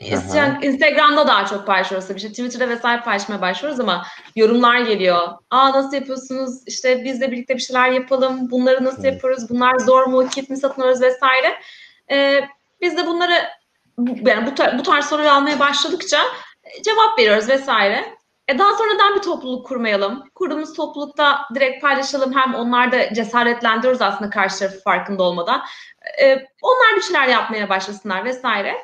İsteyen, Instagram'da daha çok paylaşıyoruz tabii. İşte Twitter'da vesaire paylaşmaya başlıyoruz ama yorumlar geliyor. Aa nasıl yapıyorsunuz? İşte biz de birlikte bir şeyler yapalım. Bunları nasıl Evet. yapıyoruz? Bunlar zor mu? Kit mi satın alıyoruz vesaire. E, biz de bunları bu- yani bu, tar- bu tarz soruyu almaya başladıkça e, cevap veriyoruz vesaire. E daha sonradan bir topluluk kurmayalım. Kurduğumuz toplulukta direkt paylaşalım. Hem onlar da cesaretlendiriyoruz aslında karşı tarafı farkında olmadan. E, onlar bir şeyler yapmaya başlasınlar vesaire.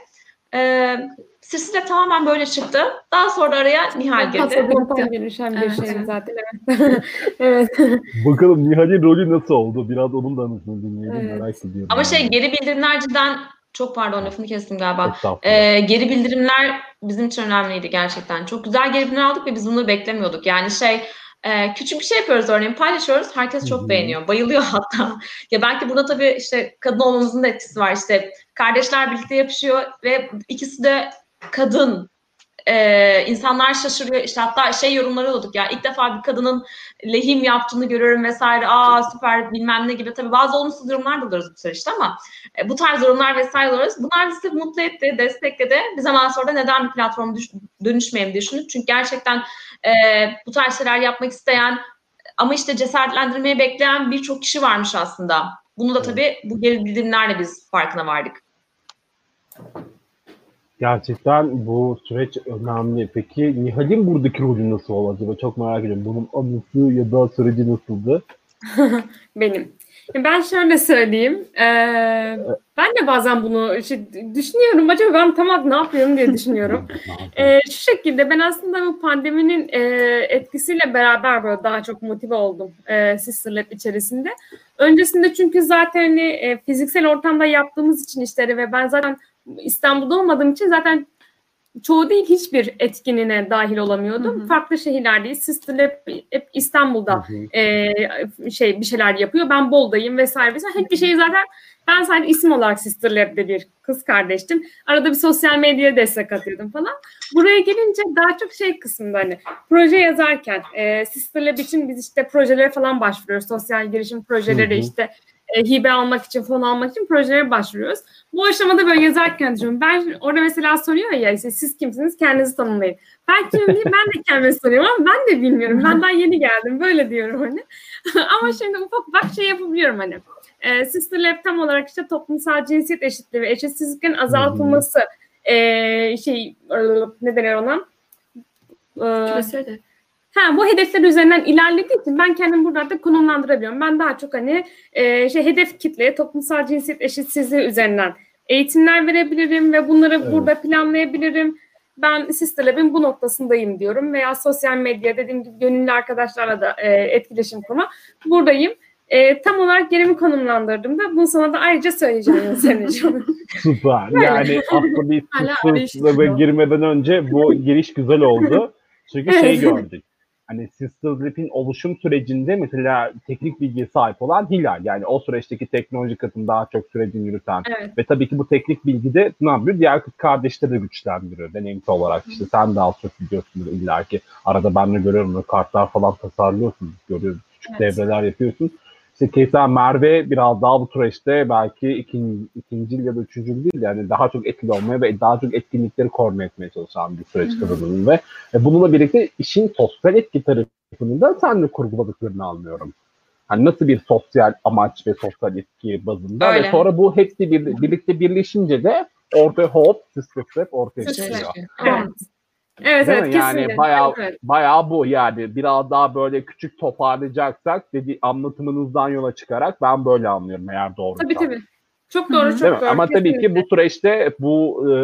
E, Silsile tamamen böyle çıktı. Daha sonra araya Nihal girdi. Gelişen bir Evet, şey zaten. Evet. evet. Bakalım Nihal'in rolü nasıl oldu? Biraz onun da anısını dinleyelim. Evet. Merak ediyorum. Ama şey geri bildirimler cidden çok pardon lafını kestim galiba. Ee, geri bildirimler bizim için önemliydi gerçekten. Çok güzel geri bildirimler aldık ve biz bunları beklemiyorduk. Yani şey e, küçük bir şey yapıyoruz örneğin paylaşıyoruz. Herkes çok beğeniyor. Bayılıyor hatta. ya belki buna tabii işte kadın olmamızın da etkisi var. İşte kardeşler birlikte yapışıyor ve ikisi de kadın. e, insanlar şaşırıyor. İşte hatta şey yorumları olduk ya ilk defa bir kadının lehim yaptığını görüyorum vesaire. Aa süper bilmem ne gibi. Tabii bazı olumsuz yorumlar da alıyoruz bu süreçte ama e, bu tarz yorumlar vesaire alıyoruz. Bunlar bizi mutlu etti, destekledi. Bir zaman sonra neden bir platform düş- dönüşmeyelim diye düşündük. Çünkü gerçekten e, bu tarz şeyler yapmak isteyen ama işte cesaretlendirmeyi bekleyen birçok kişi varmış aslında. Bunu da tabii bu geri bildirimlerle biz farkına vardık. Gerçekten bu süreç önemli. Peki Nihal'in buradaki rolü nasıl oldu acaba? Çok merak ediyorum. Bunun anısı ya da süreci nasıldı? Benim. Ben şöyle söyleyeyim. Ee, ben de bazen bunu işte düşünüyorum. Acaba ben tam ne yapıyorum diye düşünüyorum. ee, şu şekilde ben aslında bu pandeminin e, etkisiyle beraber böyle daha çok motive oldum e, Sister Lab içerisinde. Öncesinde çünkü zaten hani, e, fiziksel ortamda yaptığımız için işleri ve ben zaten İstanbul'da olmadığım için zaten çoğu değil hiçbir etkinliğine dahil olamıyordum. Hı hı. Farklı şehirlerdeyiz. Sister hep, hep İstanbul'da hı hı. E, şey bir şeyler yapıyor. Ben Bol'dayım vesaire vesaire. Hiçbir şey zaten ben sadece isim olarak Sister Lab'de bir kız kardeştim. Arada bir sosyal medyaya destek atıyordum falan. Buraya gelince daha çok şey kısmında hani proje yazarken e, Sister Lab için biz işte projelere falan başvuruyoruz. Sosyal girişim projeleri hı hı. işte e, hibe almak için, fon almak için projelere başvuruyoruz. Bu aşamada böyle yazarken diyorum. Ben orada mesela soruyor ya işte siz kimsiniz kendinizi tanımlayın. Ben kimim diye ben de kendimi soruyorum ama ben de bilmiyorum. Ben daha yeni geldim böyle diyorum hani. ama şimdi ufak ufak şey yapabiliyorum hani. E, Sister Lab tam olarak işte toplumsal cinsiyet eşitliği ve eşitsizliklerin azaltılması e, şey ne denir ona? E, Ha, bu hedefler üzerinden ilerlediği için ben kendimi burada konumlandırabiliyorum. Ben daha çok hani e, şey hedef kitleye toplumsal cinsiyet eşitsizliği üzerinden eğitimler verebilirim ve bunları evet. burada planlayabilirim. Ben Sister bu noktasındayım diyorum veya sosyal medya dediğim gibi gönüllü arkadaşlarla da e, etkileşim kurma. Buradayım. E, tam olarak yerimi konumlandırdım da bunu sana da ayrıca söyleyeceğim senin Süper. Yani aslında bir girmeden önce bu giriş güzel oldu. Çünkü şey gördük hani Sister Grip'in oluşum sürecinde mesela teknik bilgiye sahip olan Hilal. Yani o süreçteki teknoloji katını daha çok sürecini yürüten. Evet. Ve tabii ki bu teknik bilgi de ne yapıyor? Diğer kız kardeşleri de güçlendiriyor deneyimsel olarak. İşte sen de az çok biliyorsundur illa ki. Arada ben de görüyorum kartlar falan tasarlıyorsun. Görüyoruz. Küçük evet. devreler yapıyorsun. İşte keza Merve biraz daha bu süreçte belki ikinci, ikinci ya da üçüncü değil yani daha çok etkili olmaya ve daha çok etkinlikleri koordine etmeye çalışan bir süreç kadının ve e, bununla birlikte işin sosyal etki tarafını da sen de kurguladıklarını anlıyorum. Hani nasıl bir sosyal amaç ve sosyal etki bazında Öyle. ve sonra bu hepsi bir, birlikte birleşince de ortaya hop, sister step ortaya çıkıyor. Evet. Evet, Değil evet mi? Yani bayağı evet. bayağı bu yani biraz daha böyle küçük toparlayacaksak dedi anlatımınızdan yola çıkarak ben böyle anlıyorum eğer doğru. Tabii tabii. Çok doğru, Hı-hı. çok doğru. Ama kesinlikle. tabii ki bu süreçte bu e,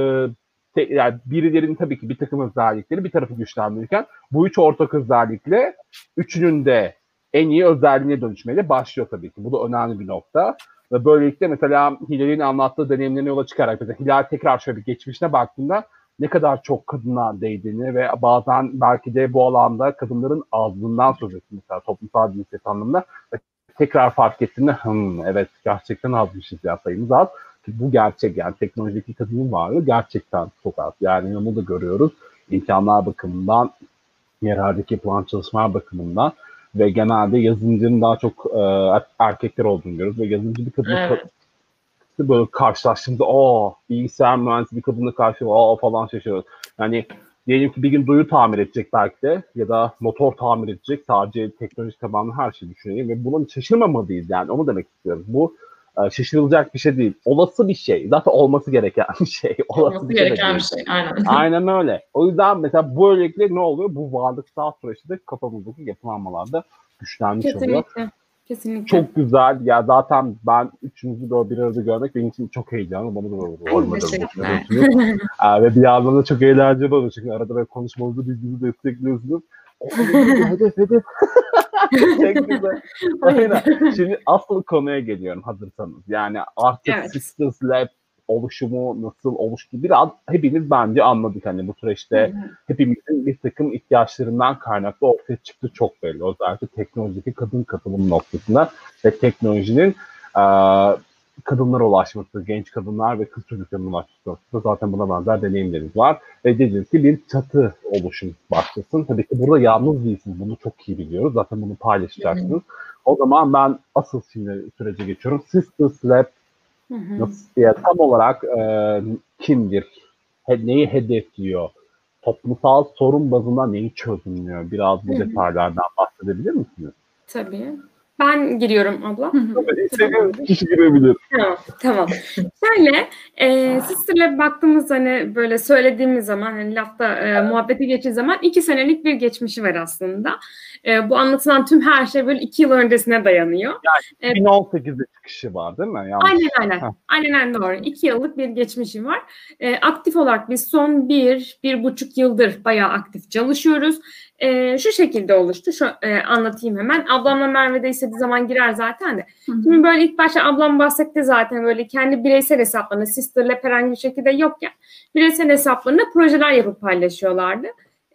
te, yani birilerinin tabii ki bir takım özellikleri bir tarafı güçlendirirken bu üç ortak özellikle üçünün de en iyi özelliğine dönüşmeyle başlıyor tabii ki. Bu da önemli bir nokta. Ve böylelikle mesela Hilal'in anlattığı deneyimlerine yola çıkarak mesela Hilal tekrar şöyle bir geçmişine baktığında ne kadar çok kadına değdiğini ve bazen belki de bu alanda kadınların azlığından söz ettiğini mesela toplumsal cinsiyet anlamında tekrar fark ettiğinde hım evet gerçekten azmışız ya sayımız az. Ki bu gerçek yani teknolojideki kadının varlığı gerçekten çok az. Yani onu da görüyoruz. İmkanlar bakımından, yerlerdeki yapılan çalışmalar bakımından ve genelde yazılımcının daha çok e, erkekler olduğunu görüyoruz ve yazılımcı bir kadın evet böyle karşılaştığımda aa bilgisayar mühendisi bir kadınla karşı aa falan şaşırıyoruz. Yani diyelim ki bir gün duyu tamir edecek belki de ya da motor tamir edecek sadece teknoloji tabanlı her şeyi düşünelim ve buna şaşırmamalıyız yani onu demek istiyorum. Bu e, şaşırılacak bir şey değil. Olası bir şey. Zaten olması gereken bir şey. Olası olması bir şey gereken bir şey. Aynen. Aynen öyle. O yüzden mesela böylelikle ne oluyor? Bu varlıksal süreçte kafamızdaki yapılanmalarda güçlenmiş Kesinlikle. oluyor. Kesinlikle. Çok güzel. Ya zaten ben üçünüzü böyle bir arada görmek benim için çok heyecanlı. Bana da böyle olmadı. Ve bir yandan da çok eğlenceli oluyor. Çünkü arada böyle konuşmanızı birbirinizi destekliyorsunuz. hedef hedef. çok güzel. Aynen. Şimdi asıl konuya geliyorum hazırsanız. Yani artık evet. Sisters Lab oluşumu nasıl oluştu biraz hepimiz bence anladık hani bu süreçte hı hı. hepimizin bir takım ihtiyaçlarından kaynaklı ortaya çıktı çok belli. Özellikle teknolojideki kadın katılım noktasında ve teknolojinin e, kadınlara ulaşması, genç kadınlar ve kız çocuklarına ulaşması zaten buna benzer deneyimlerimiz var. Ve dediğiniz ki bir çatı oluşum başlasın. Tabii ki burada yalnız değilsiniz. Bunu çok iyi biliyoruz. Zaten bunu paylaşacaksınız. Hı hı. O zaman ben asıl şimdi sürece geçiyorum. Sisters Lab hı hı. Nasıl, yani tam olarak e, kimdir? He, neyi hedefliyor? Toplumsal sorun bazında neyi çözümlüyor? Biraz bu hı hı. detaylardan bahsedebilir misiniz? Tabii. Ben giriyorum abla. İstediğiniz kişi girebilir. Tamam. tamam. Şöyle e, Sister'le baktığımız hani böyle söylediğimiz zaman hani lafta e, muhabbeti geçtiği zaman iki senelik bir geçmişi var aslında. E, bu anlatılan tüm her şey böyle iki yıl öncesine dayanıyor. Yani 2018'de çıkışı var değil mi? Yanlış. Aynen aynen. Heh. Aynen doğru. İki yıllık bir geçmişi var. E, aktif olarak biz son bir, bir buçuk yıldır bayağı aktif çalışıyoruz e, şu şekilde oluştu. Şu e, anlatayım hemen. Ablamla Merve de istediği zaman girer zaten de. Hı hı. Şimdi böyle ilk başta ablam bahsetti zaten böyle kendi bireysel hesaplarını sisterle herhangi bir şekilde yokken bireysel hesaplarını projeler yapıp paylaşıyorlardı.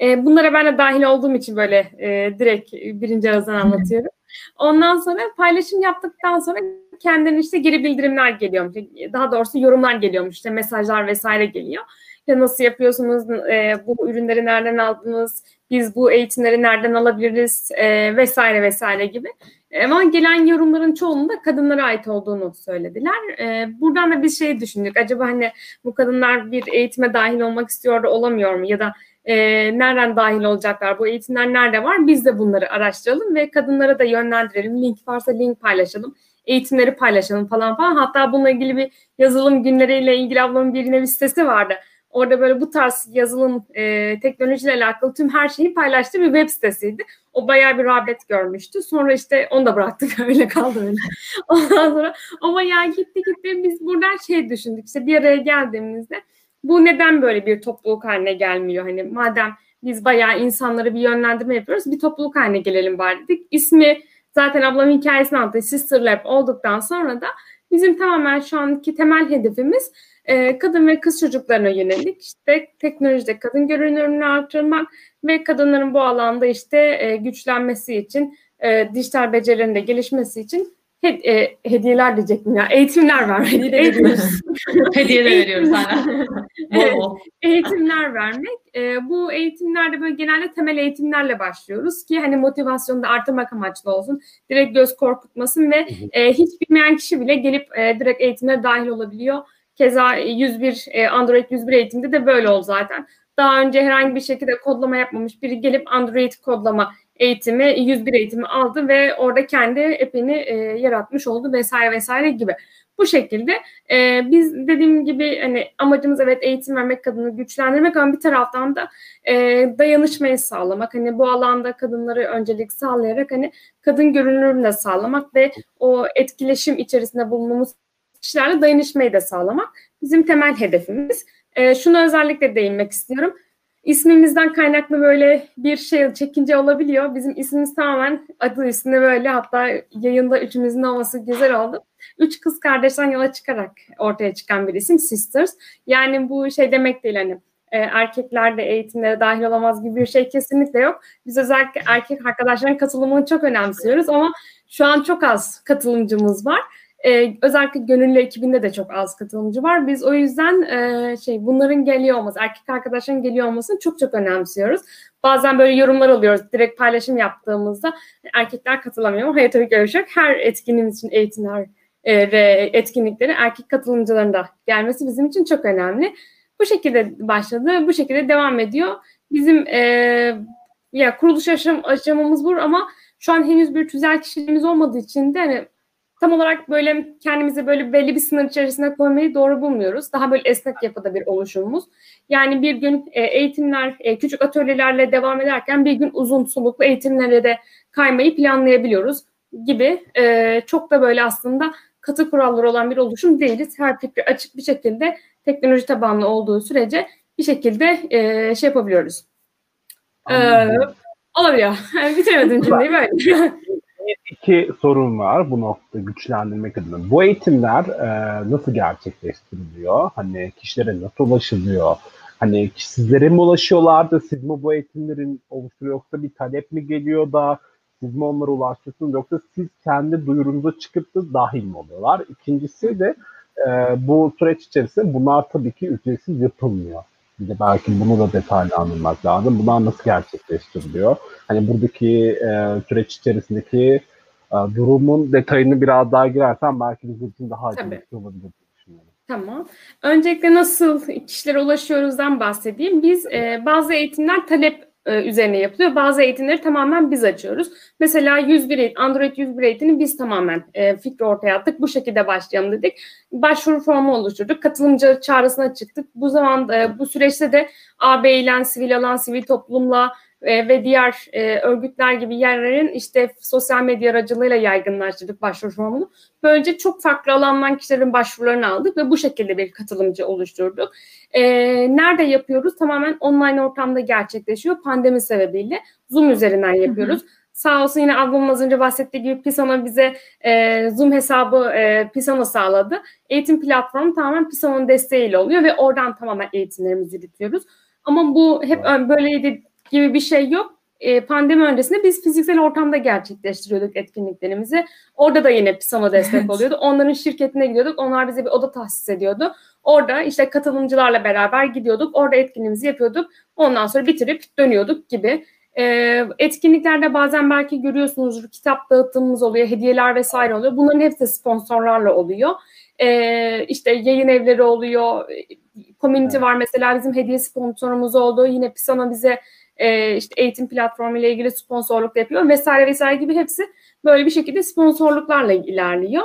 E, bunlara ben de dahil olduğum için böyle e, direkt birinci ağızdan anlatıyorum. Ondan sonra paylaşım yaptıktan sonra kendine işte geri bildirimler geliyormuş. Daha doğrusu yorumlar geliyormuş. İşte mesajlar vesaire geliyor. İşte nasıl yapıyorsunuz? E, bu ürünleri nereden aldınız? Biz bu eğitimleri nereden alabiliriz e, vesaire vesaire gibi. E, ama gelen yorumların çoğunun da kadınlara ait olduğunu söylediler. E, buradan da bir şey düşündük. Acaba hani bu kadınlar bir eğitime dahil olmak istiyor da olamıyor mu? Ya da e, nereden dahil olacaklar? Bu eğitimler nerede var? Biz de bunları araştıralım ve kadınlara da yönlendirelim. Link varsa link paylaşalım. Eğitimleri paylaşalım falan falan. Hatta bununla ilgili bir yazılım günleriyle ilgili ablamın bir bir sitesi vardı Orada böyle bu tarz yazılım e, teknolojiyle alakalı tüm her şeyi paylaştığı bir web sitesiydi. O bayağı bir rağbet görmüştü. Sonra işte onu da bıraktık öyle kaldı öyle. Ondan sonra ama ya gitti gitti biz buradan şey düşündük işte bir araya geldiğimizde bu neden böyle bir topluluk haline gelmiyor? Hani madem biz bayağı insanları bir yönlendirme yapıyoruz bir topluluk haline gelelim bari dedik. İsmi zaten ablamın hikayesini anlattı Sister Lab olduktan sonra da bizim tamamen şu anki temel hedefimiz e, kadın ve kız çocuklarına yönelik işte teknolojide kadın görünümünü artırmak ve kadınların bu alanda işte e, güçlenmesi için e, dijital becerilerinin de gelişmesi için hed e, hediyeler diyecektim ya eğitimler vermek. Hediye de veriyoruz. Hediye de veriyoruz evet, eğitimler vermek. E, bu eğitimlerde böyle genelde temel eğitimlerle başlıyoruz ki hani motivasyonu da artırmak amaçlı olsun. Direkt göz korkutmasın ve e, hiç bilmeyen kişi bile gelip e, direkt eğitimlere dahil olabiliyor Keza 101 e, Android 101 eğitimde de böyle oldu zaten. Daha önce herhangi bir şekilde kodlama yapmamış biri gelip Android kodlama eğitimi 101 eğitimi aldı ve orada kendi app'ini e, yaratmış oldu vesaire vesaire gibi. Bu şekilde e, biz dediğim gibi hani amacımız evet eğitim vermek, kadını güçlendirmek ama bir taraftan da e, dayanışmayı sağlamak. Hani bu alanda kadınları öncelik sağlayarak hani kadın görünürlüğünü de sağlamak ve o etkileşim içerisinde bulunduğumuz kişilerle dayanışmayı da sağlamak bizim temel hedefimiz. E, şunu özellikle değinmek istiyorum. İsmimizden kaynaklı böyle bir şey çekince olabiliyor. Bizim ismimiz tamamen adı üstünde böyle hatta yayında üçümüzün olması güzel oldu. Üç kız kardeşten yola çıkarak ortaya çıkan bir isim Sisters. Yani bu şey demek değil hani e, erkekler de eğitimlere dahil olamaz gibi bir şey kesinlikle yok. Biz özellikle erkek arkadaşların katılımını çok önemsiyoruz ama şu an çok az katılımcımız var. Ee, özellikle gönüllü ekibinde de çok az katılımcı var. Biz o yüzden e, şey bunların geliyor olması, erkek arkadaşların geliyor olmasını çok çok önemsiyoruz. Bazen böyle yorumlar alıyoruz. Direkt paylaşım yaptığımızda erkekler katılamıyor. Hayır tabii ki Her etkinliğimiz için eğitimler e, etkinlikleri erkek katılımcıların da gelmesi bizim için çok önemli. Bu şekilde başladı. Bu şekilde devam ediyor. Bizim e, ya kuruluş aşam, aşamamız bu ama şu an henüz bir tüzel kişiliğimiz olmadığı için de hani tam olarak böyle kendimizi böyle belli bir sınır içerisine koymayı doğru bulmuyoruz. Daha böyle esnek yapıda bir oluşumumuz. Yani bir gün e, eğitimler, e, küçük atölyelerle devam ederken bir gün uzun soluklu eğitimlere de kaymayı planlayabiliyoruz gibi. E, çok da böyle aslında katı kuralları olan bir oluşum değiliz. Her fikri açık bir şekilde teknoloji tabanlı olduğu sürece bir şekilde şey yapabiliyoruz. Ee, olabiliyor. Bitiremedim cümleyi böyle. iki sorun var bu noktada güçlendirmek adına. Bu eğitimler e, nasıl gerçekleştiriliyor? Hani kişilere nasıl ulaşılıyor? Hani sizlere mi ulaşıyorlar da siz mi bu eğitimlerin oluşturuyor yoksa bir talep mi geliyor da Siz mi onlara ulaştırıyorsunuz yoksa siz kendi duyurunuza çıkıp da dahil mi oluyorlar? İkincisi de e, bu süreç içerisinde bunlar tabii ki ücretsiz yapılmıyor. Bir de belki bunu da detaylı anlamak lazım. Bunlar nasıl gerçekleştiriliyor? Hani buradaki e, süreç içerisindeki durumun detayını biraz daha girersen belki bizim için daha açıkçası olabilir düşünüyorum. Tamam. Öncelikle nasıl kişilere ulaşıyoruzdan bahsedeyim. Biz e, bazı eğitimler talep e, üzerine yapılıyor. Bazı eğitimleri tamamen biz açıyoruz. Mesela 101 eğitim, Android 101 eğitimini biz tamamen e, fikri ortaya attık. Bu şekilde başlayalım dedik. Başvuru formu oluşturduk. Katılımcı çağrısına çıktık. Bu zaman e, bu süreçte de AB ile sivil alan, sivil toplumla e, ve diğer e, örgütler gibi yerlerin işte sosyal medya aracılığıyla yaygınlaştırdık başvuru formunu. Böylece çok farklı alandan kişilerin başvurularını aldık ve bu şekilde bir katılımcı oluşturduk. E, nerede yapıyoruz? Tamamen online ortamda gerçekleşiyor pandemi sebebiyle. Zoom üzerinden yapıyoruz. Hı hı. Sağ olsun yine ablamın az önce bahsettiği gibi Pisano bize e, Zoom hesabı e, Pisano sağladı. Eğitim platformu tamamen Pisano'nun desteğiyle oluyor ve oradan tamamen eğitimlerimizi yürütüyoruz. Ama bu hep böyleydi gibi bir şey yok. E, pandemi öncesinde biz fiziksel ortamda gerçekleştiriyorduk etkinliklerimizi. Orada da yine Pisano destek evet. oluyordu. Onların şirketine gidiyorduk. Onlar bize bir oda tahsis ediyordu. Orada işte katılımcılarla beraber gidiyorduk. Orada etkinliğimizi yapıyorduk. Ondan sonra bitirip dönüyorduk gibi. E, etkinliklerde bazen belki görüyorsunuzdur kitap dağıttığımız oluyor, hediyeler vesaire oluyor. Bunların hepsi sponsorlarla oluyor. E, işte yayın evleri oluyor. Community evet. var mesela bizim hediye sponsorumuz oldu. Yine Pisano bize e, işte eğitim platformu ile ilgili sponsorluk yapıyor vesaire vesaire gibi hepsi böyle bir şekilde sponsorluklarla ilerliyor.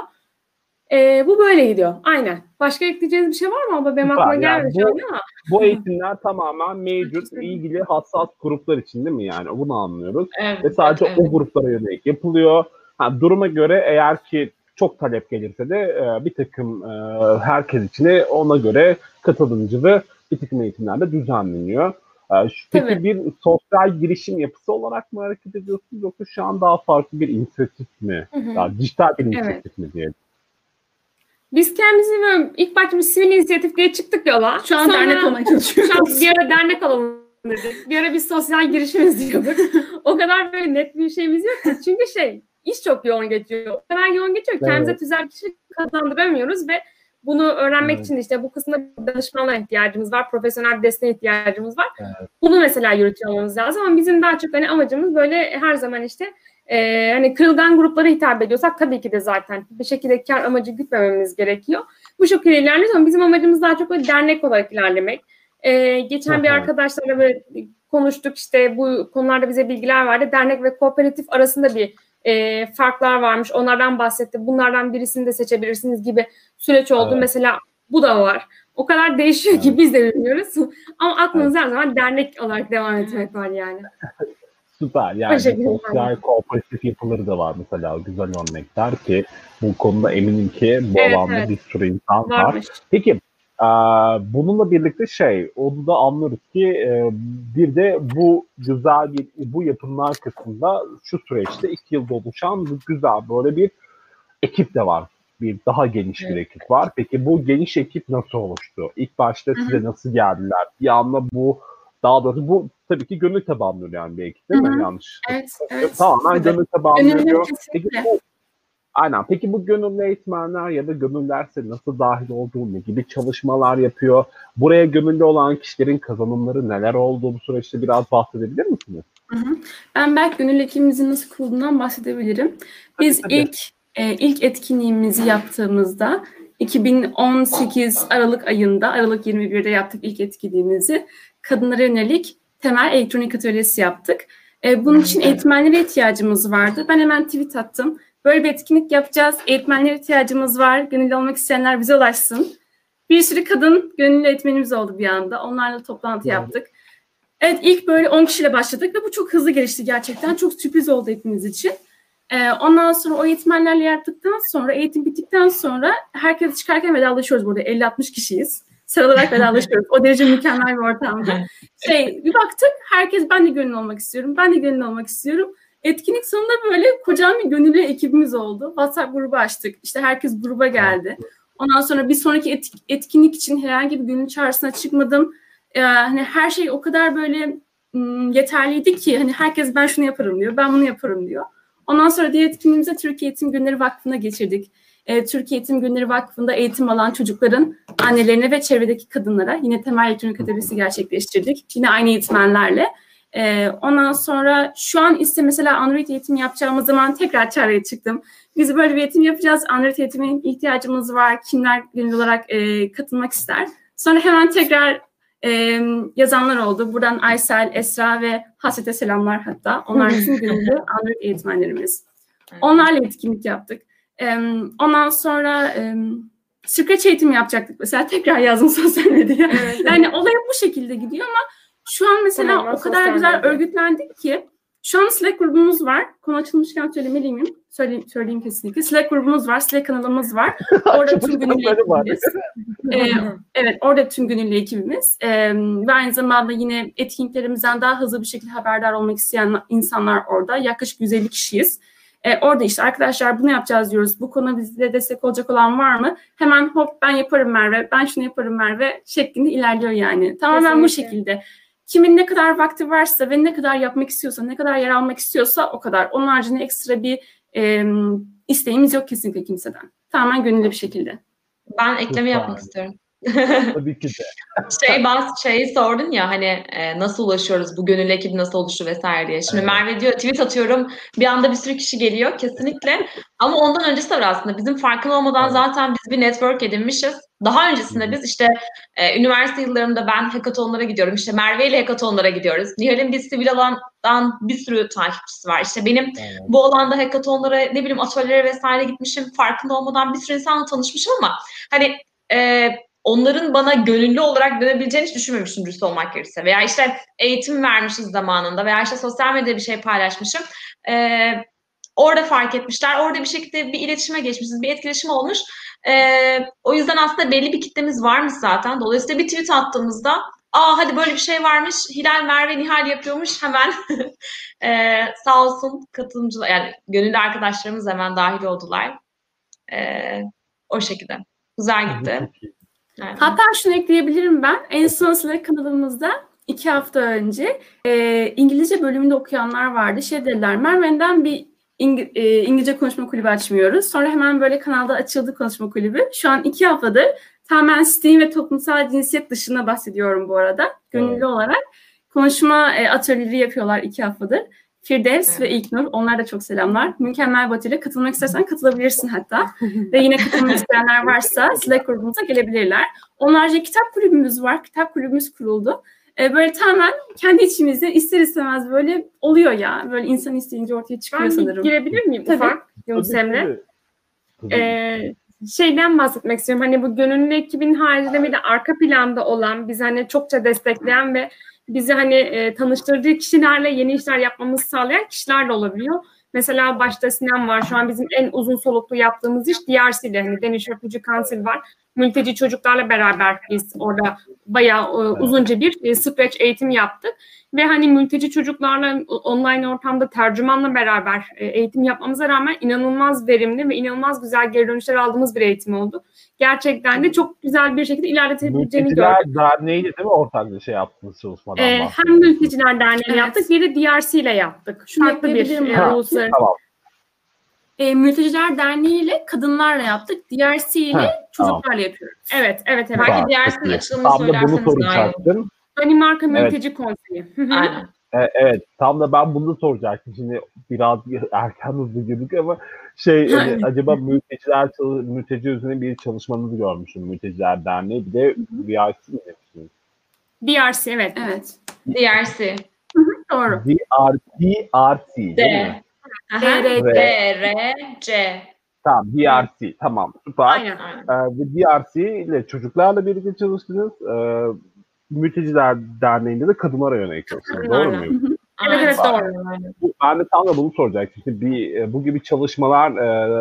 E, bu böyle gidiyor. Aynen. Başka ekleyeceğiniz bir şey var mı ama benim aklıma gelmedi yani bu, ama. Bu eğitimler tamamen mevcut ilgili hassas gruplar için değil mi yani? Bunu anlıyoruz. Evet, Ve sadece evet. o gruplara yönelik yapılıyor. Ha, duruma göre eğer ki çok talep gelirse de e, bir takım e, herkes için ona göre katılımcı bir takım eğitimlerde düzenleniyor. Ee, peki Tabii. bir sosyal girişim yapısı olarak mı hareket ediyorsunuz yoksa şu an daha farklı bir inisiyatif mi? Hı dijital bir inisiyatif evet. mi diyelim? Biz kendimizi böyle ilk başta bir sivil inisiyatif diye çıktık yola. Şu an Sonra, dernek olmaya çalışıyoruz. Şu an bir ara dernek olalım dedik. Bir ara bir sosyal girişimiz diyorduk. o kadar böyle net bir şeyimiz yok ki. Çünkü şey iş çok yoğun geçiyor. O kadar yoğun geçiyor. Evet. Kendimize tüzel kişi kazandıramıyoruz ve bunu öğrenmek evet. için işte bu kısımda danışmanlığa ihtiyacımız var, profesyonel desteğe ihtiyacımız var. Evet. Bunu mesela yürütüyor olmamız lazım ama bizim daha çok hani amacımız böyle her zaman işte e, hani kırılgan gruplara hitap ediyorsak tabii ki de zaten bir şekilde kar amacı gütmememiz gerekiyor. Bu şekilde ilerliyoruz ama bizim amacımız daha çok böyle dernek olarak ilerlemek. E, geçen Aha. bir arkadaşlarla böyle konuştuk işte bu konularda bize bilgiler verdi. Dernek ve kooperatif arasında bir e, farklar varmış. Onlardan bahsetti. Bunlardan birisini de seçebilirsiniz gibi süreç oldu. Evet. Mesela bu da var. O kadar değişiyor evet. ki biz de bilmiyoruz. Ama aklınızda evet. her zaman dernek olarak devam etmek var yani. Süper. Yani sosyal kooperatif yapıları da var mesela. Güzel örnekler ki bu konuda eminim ki bu evet, alanda evet. bir sürü insan Varmış. var. Peki Bununla birlikte şey, onu da anlıyoruz ki e, bir de bu güzel bir, bu yapımlar kısmında şu süreçte iki yılda oluşan bu güzel böyle bir ekip de var. Bir daha geniş bir ekip var. Peki bu geniş ekip nasıl oluştu? İlk başta size nasıl geldiler? Bir anda bu daha doğrusu bu tabii ki gönül tabanlı yani bir ekip değil mi? Yanlış. Evet, evet. Tamamen gönül tabanlı. Peki bu Aynen. Peki bu gönüllü eğitmenler ya da gönüllerse nasıl dahil olduğu, ne gibi çalışmalar yapıyor? Buraya gönüllü olan kişilerin kazanımları neler oldu bu süreçte biraz bahsedebilir misiniz? Hı hı. Ben belki gönül ekibimizin nasıl kurulduğundan bahsedebilirim. Biz Tabii. ilk e, ilk etkinliğimizi yaptığımızda 2018 Aralık ayında, Aralık 21'de yaptık ilk etkinliğimizi. Kadınlara yönelik temel elektronik atölyesi yaptık. E, bunun için eğitmenlere ihtiyacımız vardı. Ben hemen tweet attım. Böyle bir etkinlik yapacağız. Eğitmenlere ihtiyacımız var. Gönüllü olmak isteyenler bize ulaşsın. Bir sürü kadın gönüllü eğitmenimiz oldu bir anda. Onlarla toplantı evet. yaptık. Evet ilk böyle 10 kişiyle başladık ve bu çok hızlı gelişti gerçekten. Çok sürpriz oldu hepimiz için. Ee, ondan sonra o eğitmenlerle yaptıktan sonra, eğitim bittikten sonra herkes çıkarken vedalaşıyoruz burada. 50-60 kişiyiz. Sıralarak vedalaşıyoruz. O derece mükemmel bir ortamda. Şey, bir baktık herkes ben de gönüllü olmak istiyorum. Ben de gönüllü olmak istiyorum. Etkinlik sonunda böyle kocaman bir gönüllü ekibimiz oldu. WhatsApp grubu açtık. İşte herkes gruba geldi. Ondan sonra bir sonraki etkinlik için herhangi bir gönüllü çağrısına çıkmadım. Ee, hani her şey o kadar böyle yeterliydi ki hani herkes ben şunu yaparım diyor, ben bunu yaparım diyor. Ondan sonra diğer etkinliğimizi Türkiye Eğitim Günleri Vakfı'na geçirdik. E, Türkiye Eğitim Günleri Vakfı'nda eğitim alan çocukların annelerine ve çevredeki kadınlara yine temel elektronik tedavisi gerçekleştirdik. Yine aynı eğitmenlerle. E, ondan sonra şu an ise mesela Android eğitimi yapacağımız zaman tekrar çağrıya çıktım. Biz böyle bir eğitim yapacağız. Android eğitimine ihtiyacımız var. Kimler genel olarak e, katılmak ister? Sonra hemen tekrar e, yazanlar oldu. Buradan Aysel, Esra ve Hasret'e selamlar hatta. Onlar bizim gönüllü Android eğitmenlerimiz. Onlarla etkinlik yaptık. E, ondan sonra e, Scratch eğitimi yapacaktık mesela. Tekrar yazdım sosyal medyaya. Evet. Yani olay bu şekilde gidiyor ama şu an mesela Tamamen o kadar güzel medya. örgütlendik ki şu an Slack grubumuz var. Konu açılmışken söylemeli miyim? Söyleyeyim, söyleyeyim kesinlikle. Slack grubumuz var, Slack kanalımız var. Orada tüm gönüllü ekibimiz. Ee, evet, orada tüm gönüllü ekibimiz. Ee, ve aynı zamanda yine etkinliklerimizden daha hızlı bir şekilde haberdar olmak isteyen insanlar orada. Yaklaşık 150 kişiyiz. Ee, orada işte arkadaşlar bunu yapacağız diyoruz. Bu konuda bize destek olacak olan var mı? Hemen hop ben yaparım Merve, ben şunu yaparım Merve şeklinde ilerliyor yani. Tamamen bu Kesinlikle. şekilde. Kimin ne kadar vakti varsa ve ne kadar yapmak istiyorsa, ne kadar yer almak istiyorsa o kadar. Onun haricinde ekstra bir e, isteğimiz yok kesinlikle kimseden. Tamamen gönüllü bir şekilde. Ben ekleme yapmak istiyorum. Tabii ki de. Şey bazı şeyi sordun ya hani e, nasıl ulaşıyoruz bu gönüllü ekip nasıl oluştu vesaire diye. Şimdi Evet. Merve diyor tweet atıyorum bir anda bir sürü kişi geliyor kesinlikle. Ama ondan öncesi de var aslında. Bizim farkında olmadan Evet. zaten biz bir network edinmişiz. Daha öncesinde biz işte e, üniversite yıllarımda ben hackathonlara gidiyorum. İşte Merve ile hackathonlara gidiyoruz. Nihal'in bir sivil alandan bir sürü takipçisi var. İşte benim Evet. bu alanda hackathonlara ne bileyim atölyelere vesaire gitmişim. Farkında olmadan bir sürü insanla tanışmışım ama hani e, onların bana gönüllü olarak dönebileceğini hiç düşünmemiştim dürüst olmak gerekirse. Veya işte eğitim vermişiz zamanında veya işte sosyal medyada bir şey paylaşmışım. E, orada fark etmişler. Orada bir şekilde bir iletişime geçmişiz. Bir etkileşim olmuş. E, o yüzden aslında belli bir kitlemiz varmış zaten. Dolayısıyla bir tweet attığımızda aa hadi böyle bir şey varmış. Hilal, Merve, Nihal yapıyormuş. Hemen e, sağ olsun katılımcılar yani gönüllü arkadaşlarımız hemen dahil oldular. E, o şekilde. Güzel gitti. Yani. Hatta şunu ekleyebilirim ben. En son Slack kanalımızda iki hafta önce e, İngilizce bölümünde okuyanlar vardı. Şey dediler, Merve'den bir İng- e, İngilizce konuşma kulübü açmıyoruz. Sonra hemen böyle kanalda açıldı konuşma kulübü. Şu an iki haftadır tamamen STEAM ve toplumsal cinsiyet dışında bahsediyorum bu arada. Gönüllü Evet. olarak konuşma e, atölyeleri yapıyorlar iki haftadır. Firdevs Evet. ve İlknur, onlar da çok selamlar. Mükemmel Batı ile katılmak istersen katılabilirsin hatta. ve yine katılmak isteyenler varsa Slack grubumuza gelebilirler. Onlarca kitap kulübümüz var. Kitap kulübümüz kuruldu. Ee, böyle tamamen kendi içimizde ister istemez böyle oluyor ya. Böyle insan isteyince ortaya çıkıyor Ben sanırım. girebilir miyim Tabii. ufak Yunus Emre? Ee, şeyden bahsetmek istiyorum. Hani bu gönüllü ekibin haricinde bir de arka planda olan, bizi hani çokça destekleyen ve bizi hani e, tanıştırdığı kişilerle yeni işler yapmamızı sağlayan kişiler de olabiliyor. Mesela başta Sinem var. Şu an bizim en uzun soluklu yaptığımız iş DRC ile. Hani Danish Refugee Council var. Mülteci çocuklarla beraber biz orada bayağı e, uzunca bir e, Scratch eğitim yaptık. Ve hani mülteci çocuklarla online ortamda tercümanla beraber e, eğitim yapmamıza rağmen inanılmaz verimli ve inanılmaz güzel geri dönüşler aldığımız bir eğitim oldu. Gerçekten de çok güzel bir şekilde ilerletebileceğini Mülteciler gördük. Derneği'yle değil mi ortak bir şey yaptınız çalışmadan Ee, hem Mülteciler Derneği'yle Evet. yaptık, bir de DRC ile yaptık. Şunu Farklı bir ben. Ha, uluslararası. Tamam. E, Mülteciler Derneği ile kadınlarla yaptık. DRC ile Ha, çocuklarla yapıyoruz. Evet, evet, evet. Belki Tamam, iyi. açılımını Tam da bunu söylerseniz olur. soracaktım. Danimarka Evet. Mülteci Konseyi. Hı hı. Aynen. E, evet, tam da ben bunu soracaktım. Şimdi biraz erken hızlı girdik ama şey hani acaba mülteciler mülteci üzerine bir çalışmanızı görmüşüm Mülteciler Derneği bir de VIC mi demiştiniz? DRC, evet. Evet. DRC. Doğru. DRC değil D. mi? Aha. DRC. D, R, C. Tamam DRC tamam süper. Aynen. Aynen. Ee, DRC ile çocuklarla birlikte çalıştınız. Ee, Mülteciler Derneği'nde de kadınlara yönelik çalıştınız. Doğru muyum? Evet, evet, doğru. Bu- Ben de tam da bunu soracaktım. İşte bir, e, bu gibi çalışmalar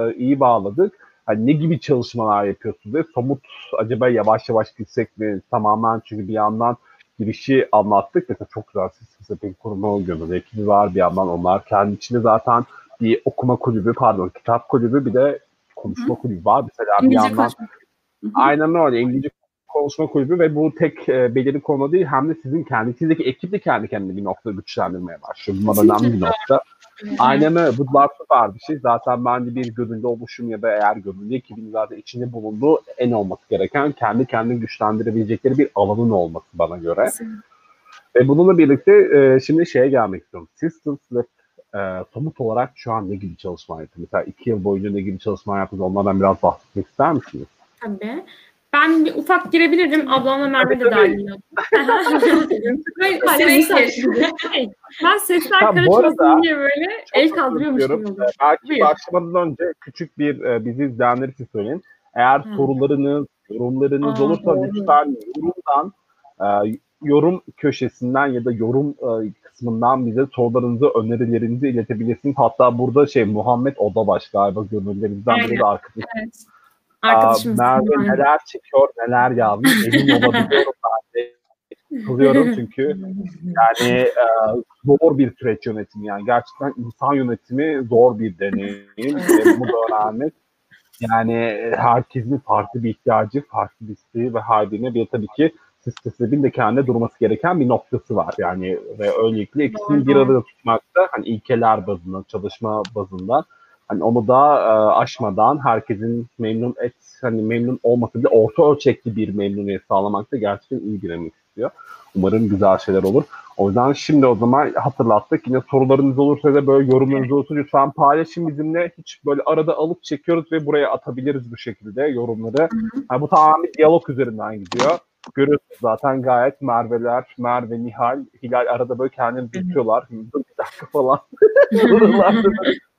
e, iyi bağladık. Hani ne gibi çalışmalar yapıyorsunuz ve somut acaba yavaş yavaş gitsek mi tamamen çünkü bir yandan girişi anlattık. Mesela çok güzel siz size bir kuruma gönüllü ekibi var bir yandan onlar kendi içinde zaten bir okuma kulübü pardon kitap kulübü bir de konuşma kulübü var. Mesela bir İngilizce yandan konuşmak. aynen öyle İngilizce konuşma kulübü ve bu tek e, belirli konu değil hem de sizin kendi sizdeki ekip de kendi kendine bir nokta güçlendirmeye başlıyor. Bunlar önemli bir nokta. Aynen öyle. Bu da süper bir şey. Zaten bence bir gönüllü oluşum ya da eğer gönüllü ekibin zaten içinde bulunduğu en olması gereken kendi kendini güçlendirebilecekleri bir alanın olması bana göre. Ve bununla birlikte e, şimdi şeye gelmek istiyorum. Systems Lab e, somut olarak şu an ne gibi çalışma yaptı? Mesela iki yıl boyunca ne gibi çalışma yaptınız? Onlardan biraz bahsetmek ister misiniz? Tabii. Ben bir ufak girebilirim. Ablamla Merve de dahil. ben sesler karışmasın diye böyle el kaldırıyormuşum. Ee, belki Buyur. başlamadan önce küçük bir e, bizi izleyenler için söyleyeyim. Eğer Hı. sorularınız, yorumlarınız Aa, olursa doğru. lütfen yorumdan e, yorum köşesinden ya da yorum e, kısmından bize sorularınızı, önerilerinizi iletebilirsiniz. Hatta burada şey Muhammed Odabaş galiba gönüllerinizden biri de arkadaşım. Evet. Arkadaşımız. Merve neler çekiyor, neler yazmış emin olabiliyorum ben de. Kılıyorum çünkü yani e, zor bir süreç yönetimi yani gerçekten insan yönetimi zor bir deneyim ve bunu da öğrenmek yani herkesin farklı bir ihtiyacı, farklı bir isteği ve haline bir tabii ki sisteminin de kendine durması gereken bir noktası var. Yani ve öylelikle ikisini bir arada tutmakta hani ilkeler bazında, çalışma bazında hani onu da e, aşmadan herkesin memnun et hani memnun olması bile orta ölçekli bir memnuniyet sağlamakta gerçekten iyi emek istiyor. Umarım güzel şeyler olur. O yüzden şimdi o zaman hatırlattık. Yine sorularınız olursa da böyle yorumlarınız olursa lütfen paylaşın bizimle. Hiç böyle arada alıp çekiyoruz ve buraya atabiliriz bu şekilde yorumları. Yani bu tamamen bir diyalog üzerinden gidiyor. Görüyorsunuz zaten gayet Merve'ler, Merve, Nihal, Hilal arada böyle kendini tutuyorlar. bir dakika falan.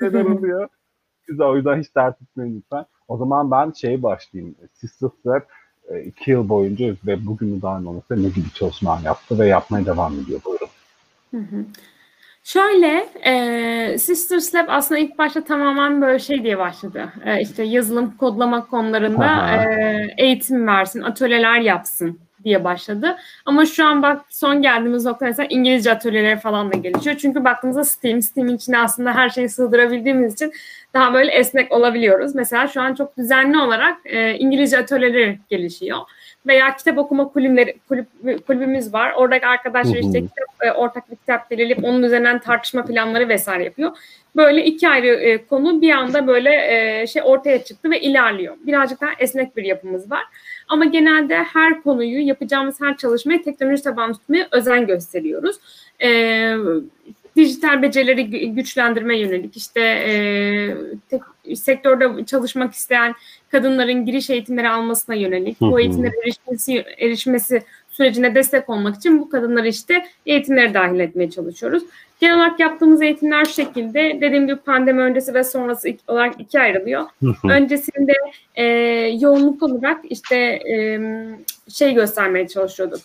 Neler oluyor? Güzel o yüzden hiç dert etmeyin lütfen. O zaman ben şey başlayayım. Sister Web e, iki yıl boyunca ve bugünü dahil olması ne gibi çalışmalar yaptı ve yapmaya devam ediyor. Buyurun. Hı hı. Şöyle, e, Sisters Lab aslında ilk başta tamamen böyle şey diye başladı. E, işte yazılım, kodlama konularında e, eğitim versin, atölyeler yapsın diye başladı. Ama şu an bak son geldiğimiz nokta mesela İngilizce atölyeleri falan da gelişiyor. Çünkü baktığımızda Steam, Steam'in içine aslında her şeyi sığdırabildiğimiz için daha böyle esnek olabiliyoruz. Mesela şu an çok düzenli olarak e, İngilizce atölyeleri gelişiyor. Veya kitap okuma kulüpleri, kulüp, kulübümüz var. Oradaki arkadaşlar işte kitap, e, ortak bir kitap belirleyip onun üzerinden tartışma planları vesaire yapıyor. Böyle iki ayrı e, konu bir anda böyle e, şey ortaya çıktı ve ilerliyor. Birazcık daha esnek bir yapımız var. Ama genelde her konuyu yapacağımız her çalışmayı teknoloji tabanlı tutmaya özen gösteriyoruz. E, dijital becerileri güçlendirme yönelik işte e, tek, sektörde çalışmak isteyen kadınların giriş eğitimleri almasına yönelik bu eğitimlere erişmesi, erişmesi sürecine destek olmak için bu kadınları işte eğitimlere dahil etmeye çalışıyoruz. Genel olarak yaptığımız eğitimler şu şekilde. Dediğim gibi pandemi öncesi ve sonrası olarak iki ayrılıyor. Öncesinde e, yoğunluk olarak işte e, şey göstermeye çalışıyorduk.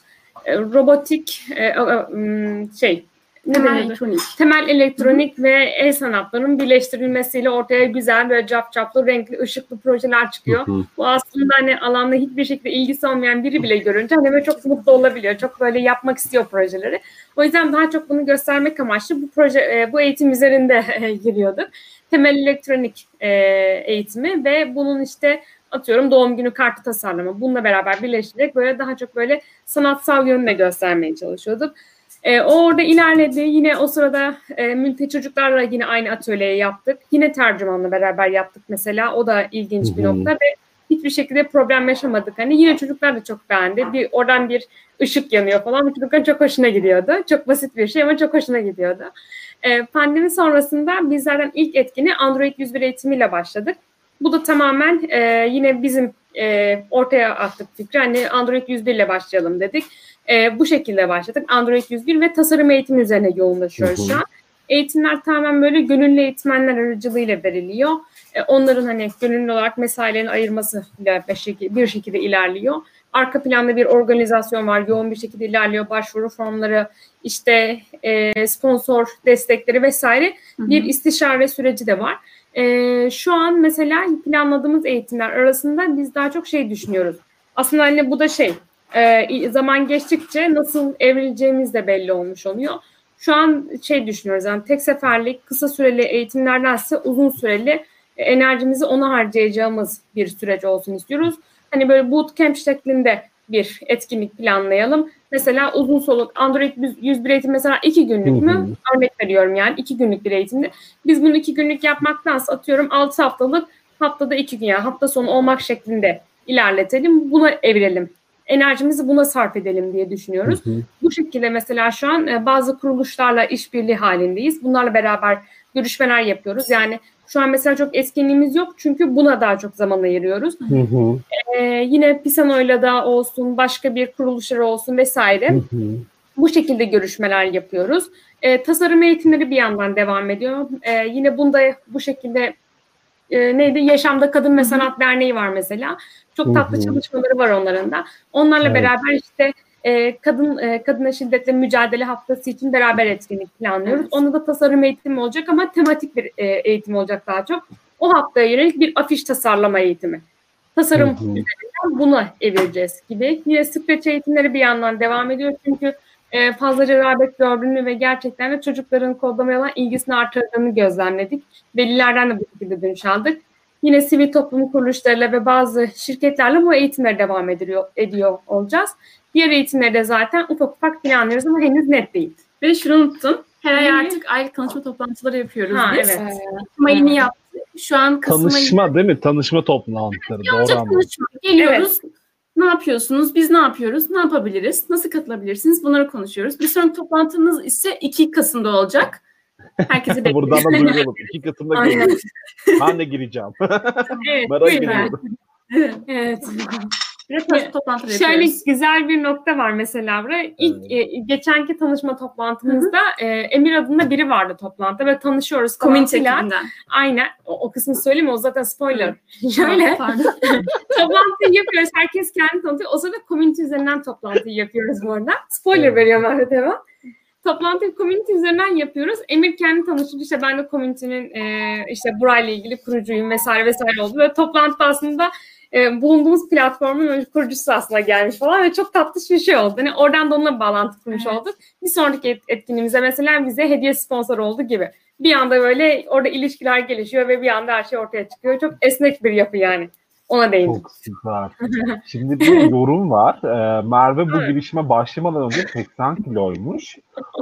E, robotik e, şey ne temel elektronik. Temel elektronik Hı-hı. ve el sanatlarının birleştirilmesiyle ortaya güzel böyle cap caplı, renkli, ışıklı projeler çıkıyor. Hı-hı. Bu aslında hani alanda hiçbir şekilde ilgisi olmayan biri bile görünce hani böyle çok mutlu olabiliyor. Çok böyle yapmak istiyor projeleri. O yüzden daha çok bunu göstermek amaçlı bu proje, e, bu eğitim üzerinde giriyorduk. Temel elektronik e, eğitimi ve bunun işte atıyorum doğum günü kartı tasarlama bununla beraber birleştirerek böyle daha çok böyle sanatsal yönüne göstermeye çalışıyorduk. E, o orada ilerledi. Yine o sırada e, mülteci çocuklarla yine aynı atölyeyi yaptık. Yine tercümanla beraber yaptık mesela. O da ilginç bir nokta ve hiçbir şekilde problem yaşamadık. Hani yine çocuklar da çok beğendi. Bir oradan bir ışık yanıyor falan. Çocuklar çok hoşuna gidiyordu. Çok basit bir şey ama çok hoşuna gidiyordu. E, pandemi sonrasında bizlerden ilk etkini Android 101 eğitimiyle başladık. Bu da tamamen e, yine bizim e, ortaya attık fikri. Hani Android 101 ile başlayalım dedik. E, bu şekilde başladık. Android 101 ve tasarım eğitimi üzerine yoğunlaşıyoruz şu an. Eğitimler tamamen böyle gönüllü eğitmenler aracılığıyla veriliyor. E, onların hani gönüllü olarak mesailerini ayırması bir şekilde ilerliyor. Arka planda bir organizasyon var. Yoğun bir şekilde ilerliyor. Başvuru formları, işte e, sponsor destekleri vesaire hı hı. bir istişare süreci de var. E, şu an mesela planladığımız eğitimler arasında biz daha çok şey düşünüyoruz. Aslında hani bu da şey e, zaman geçtikçe nasıl evrileceğimiz de belli olmuş oluyor. Şu an şey düşünüyoruz yani tek seferlik kısa süreli eğitimlerdense uzun süreli enerjimizi ona harcayacağımız bir süreç olsun istiyoruz. hani böyle bootcamp şeklinde bir etkinlik planlayalım. Mesela uzun soluk Android 101 eğitim mesela iki günlük mü? Örnek veriyorum yani iki günlük bir eğitimde. Biz bunu iki günlük yapmaktansa atıyorum altı haftalık haftada iki gün yani hafta sonu olmak şeklinde ilerletelim. Buna evirelim. Enerjimizi buna sarf edelim diye düşünüyoruz. Hı hı. Bu şekilde mesela şu an e, bazı kuruluşlarla işbirliği halindeyiz. Bunlarla beraber görüşmeler yapıyoruz. Yani şu an mesela çok etkinliğimiz yok çünkü buna daha çok zaman ayırıyoruz. Hı hı. Ee, yine Pisano'yla da olsun, başka bir kuruluşlar olsun vesaire. Hı hı. Bu şekilde görüşmeler yapıyoruz. Ee, tasarım eğitimleri bir yandan devam ediyor. Ee, yine bunda bu şekilde e, neydi? Yaşamda Kadın ve Sanat Derneği var mesela. Çok tatlı çalışmaları var onların da. Onlarla evet. beraber işte e, kadın e, kadına şiddetle mücadele haftası için beraber etkinlik planlıyoruz. Evet. Onda da tasarım eğitimi olacak ama tematik bir e, eğitim olacak daha çok. O haftaya yönelik bir afiş tasarlama eğitimi. Tasarım üzerinden buna evireceğiz gibi. Yine Scratch eğitimleri bir yandan devam ediyor çünkü e, fazlaca rağbet gördüğünü ve gerçekten de çocukların kodlamaya olan ilgisini artırdığını gözlemledik. Velilerden de bu şekilde dönüş aldık. Yine sivil toplum kuruluşlarıyla ve bazı şirketlerle bu eğitimleri devam ediyor, ediyor olacağız. Diğer eğitimleri de zaten ufak ufak planlıyoruz ama henüz net değil. Ve şunu unuttum. Her ay artık aylık tanışma toplantıları yapıyoruz ha, biz. Evet. Kasım ayını yaptık. Şu an Kasım Tanışma ayı... değil mi? Tanışma toplantıları. Doğru tanışma. Geliyoruz. Evet. Ne yapıyorsunuz? Biz ne yapıyoruz? Ne yapabiliriz? Nasıl katılabilirsiniz? Bunları konuşuyoruz. Bir sonraki toplantımız ise 2 Kasım'da olacak. Herkese bekliyoruz. Buradan da duyuralım. 2 Kasım'da görüyoruz. ben de gireceğim. evet. Merak ediyorum. Evet. Şöyle güzel bir nokta var mesela buraya. İlk evet. e, geçenki tanışma toplantımızda e, Emir adında biri vardı toplantıda ve tanışıyoruz. Komüniteler. Aynen. O, o kısmı söyleyeyim o zaten spoiler. Şöyle toplantıyı yapıyoruz. Herkes kendi tanıtıyor. O sırada komünite üzerinden toplantıyı yapıyoruz bu arada. Spoiler evet. veriyorum Ahmet hemen. Toplantıyı community üzerinden yapıyoruz. Emir kendi tanıştı. İşte ben de community'nin e, işte burayla ilgili kurucuyum vesaire vesaire oldu. Ve toplantıda aslında e, bulunduğumuz platformun kurucusu aslında gelmiş falan ve çok tatlı bir şey oldu. Hani oradan da onunla bağlantı kurmuş evet. olduk. Bir sonraki etkinliğimize mesela bize hediye sponsor oldu gibi. Bir anda böyle orada ilişkiler gelişiyor ve bir anda her şey ortaya çıkıyor. Çok esnek bir yapı yani. Ona değindim. Çok süper. Şimdi bir yorum var. Ee, Merve bu evet. girişime başlamadan önce 80 kiloymuş.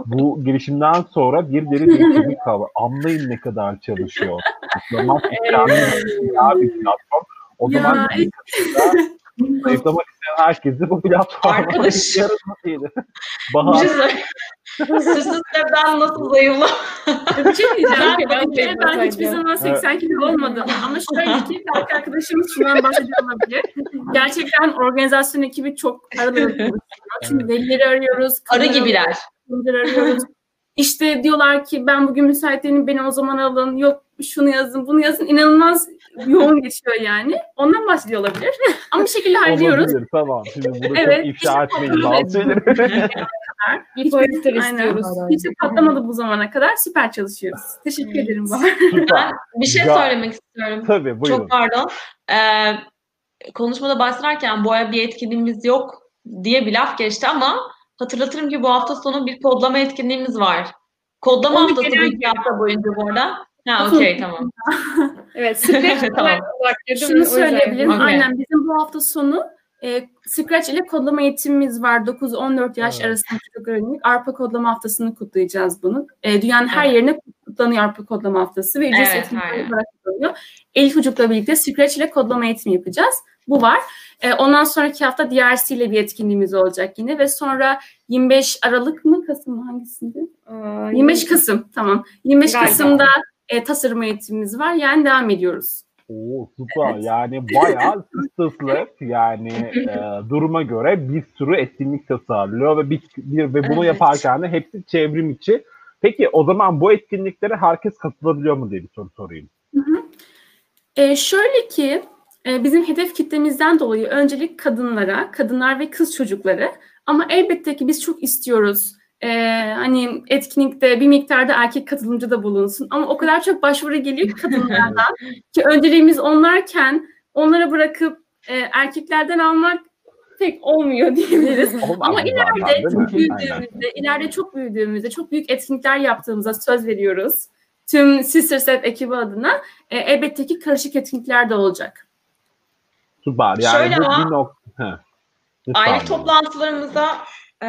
Bu girişimden sonra bir deri bir kaldı. Anlayın ne kadar çalışıyor. Zayıflamak evet. bir platform. O ya, zaman zayıflamak isteyen herkesi bu platforma Arkadaş. yarılmasıydı. Bahar. Sızsız ben nasıl zayıflam? Bir şey diyeceğim. ben, ben, ben hiçbir zaman 80 kilo olmadım. Ama şöyle ki belki arkadaşımız şundan bahsediyor olabilir. Gerçekten organizasyon ekibi çok aralarında Çünkü velileri arıyoruz. Arı gibiler. arıyoruz. İşte diyorlar ki ben bugün müsait değilim beni o zaman alın. Yok şunu yazın bunu yazın. İnanılmaz yoğun geçiyor yani. Ondan bahsediyor olabilir. Ama bir şekilde hallediyoruz. Olabilir tamam. Şimdi bunu evet, çok ifşa etmeyin bazı şeyleri. Bir poetler istiyoruz. Hiç patlamadı bu zamana kadar. Süper çalışıyoruz. Teşekkür evet. ederim Bahar. Ben bir şey söylemek istiyorum. Tabii buyurun. Çok pardon. Ee, konuşmada başlarken bu ay bir etkinliğimiz yok diye bir laf geçti ama hatırlatırım ki bu hafta sonu bir kodlama etkinliğimiz var. Kodlama Onu haftası bu iki hafta boyunca bu arada. Ha okey tamam. evet Scratch tamam. Şunu söyleyebilirim. Okay. Aynen bizim bu hafta sonu e, Scratch ile kodlama eğitimimiz var. 9-14 yaş evet. arasında çocuk öğrenmek. ARPA kodlama haftasını kutlayacağız bunu. E, dünyanın evet. her yerine kutlanıyor ARPA kodlama haftası ve ücretsiz evet, eğitim olarak kutlanıyor. Elif Ucuk'la birlikte Scratch ile kodlama eğitimi yapacağız. Bu var. E, ondan sonraki hafta DRC ile bir etkinliğimiz olacak yine ve sonra 25 Aralık mı Kasım mı hangisinde? Aa, 25 Kasım tamam. 25 Galiba. Kasım'da e, tasarım eğitimimiz var. Yani devam ediyoruz. Oo süper. Evet. Yani bayağı sıslı yani e, duruma göre bir sürü etkinlik tasarlıyor ve bir, bir ve bunu evet. yaparken de hepsi çevrim içi. Peki o zaman bu etkinliklere herkes katılabiliyor mu diye bir soru sorayım. Hı hı. E, şöyle ki e, bizim hedef kitlemizden dolayı öncelik kadınlara, kadınlar ve kız çocukları ama elbette ki biz çok istiyoruz e, hani etkinlikte bir miktarda erkek katılımcı da bulunsun. Ama o kadar çok başvuru geliyor kadınlardan ki önceliğimiz onlarken onlara bırakıp e, erkeklerden almak pek olmuyor diyebiliriz. Olmaz Ama ileride çok büyüdüğümüzde, ileride çok büyüdüğümüzde çok büyük etkinlikler yaptığımıza söz veriyoruz. Tüm Sister Set ekibi adına e, elbette ki karışık etkinlikler de olacak. Süper. Yani Şöyle bu ama- bir nokta. Aile toplantılarımıza e,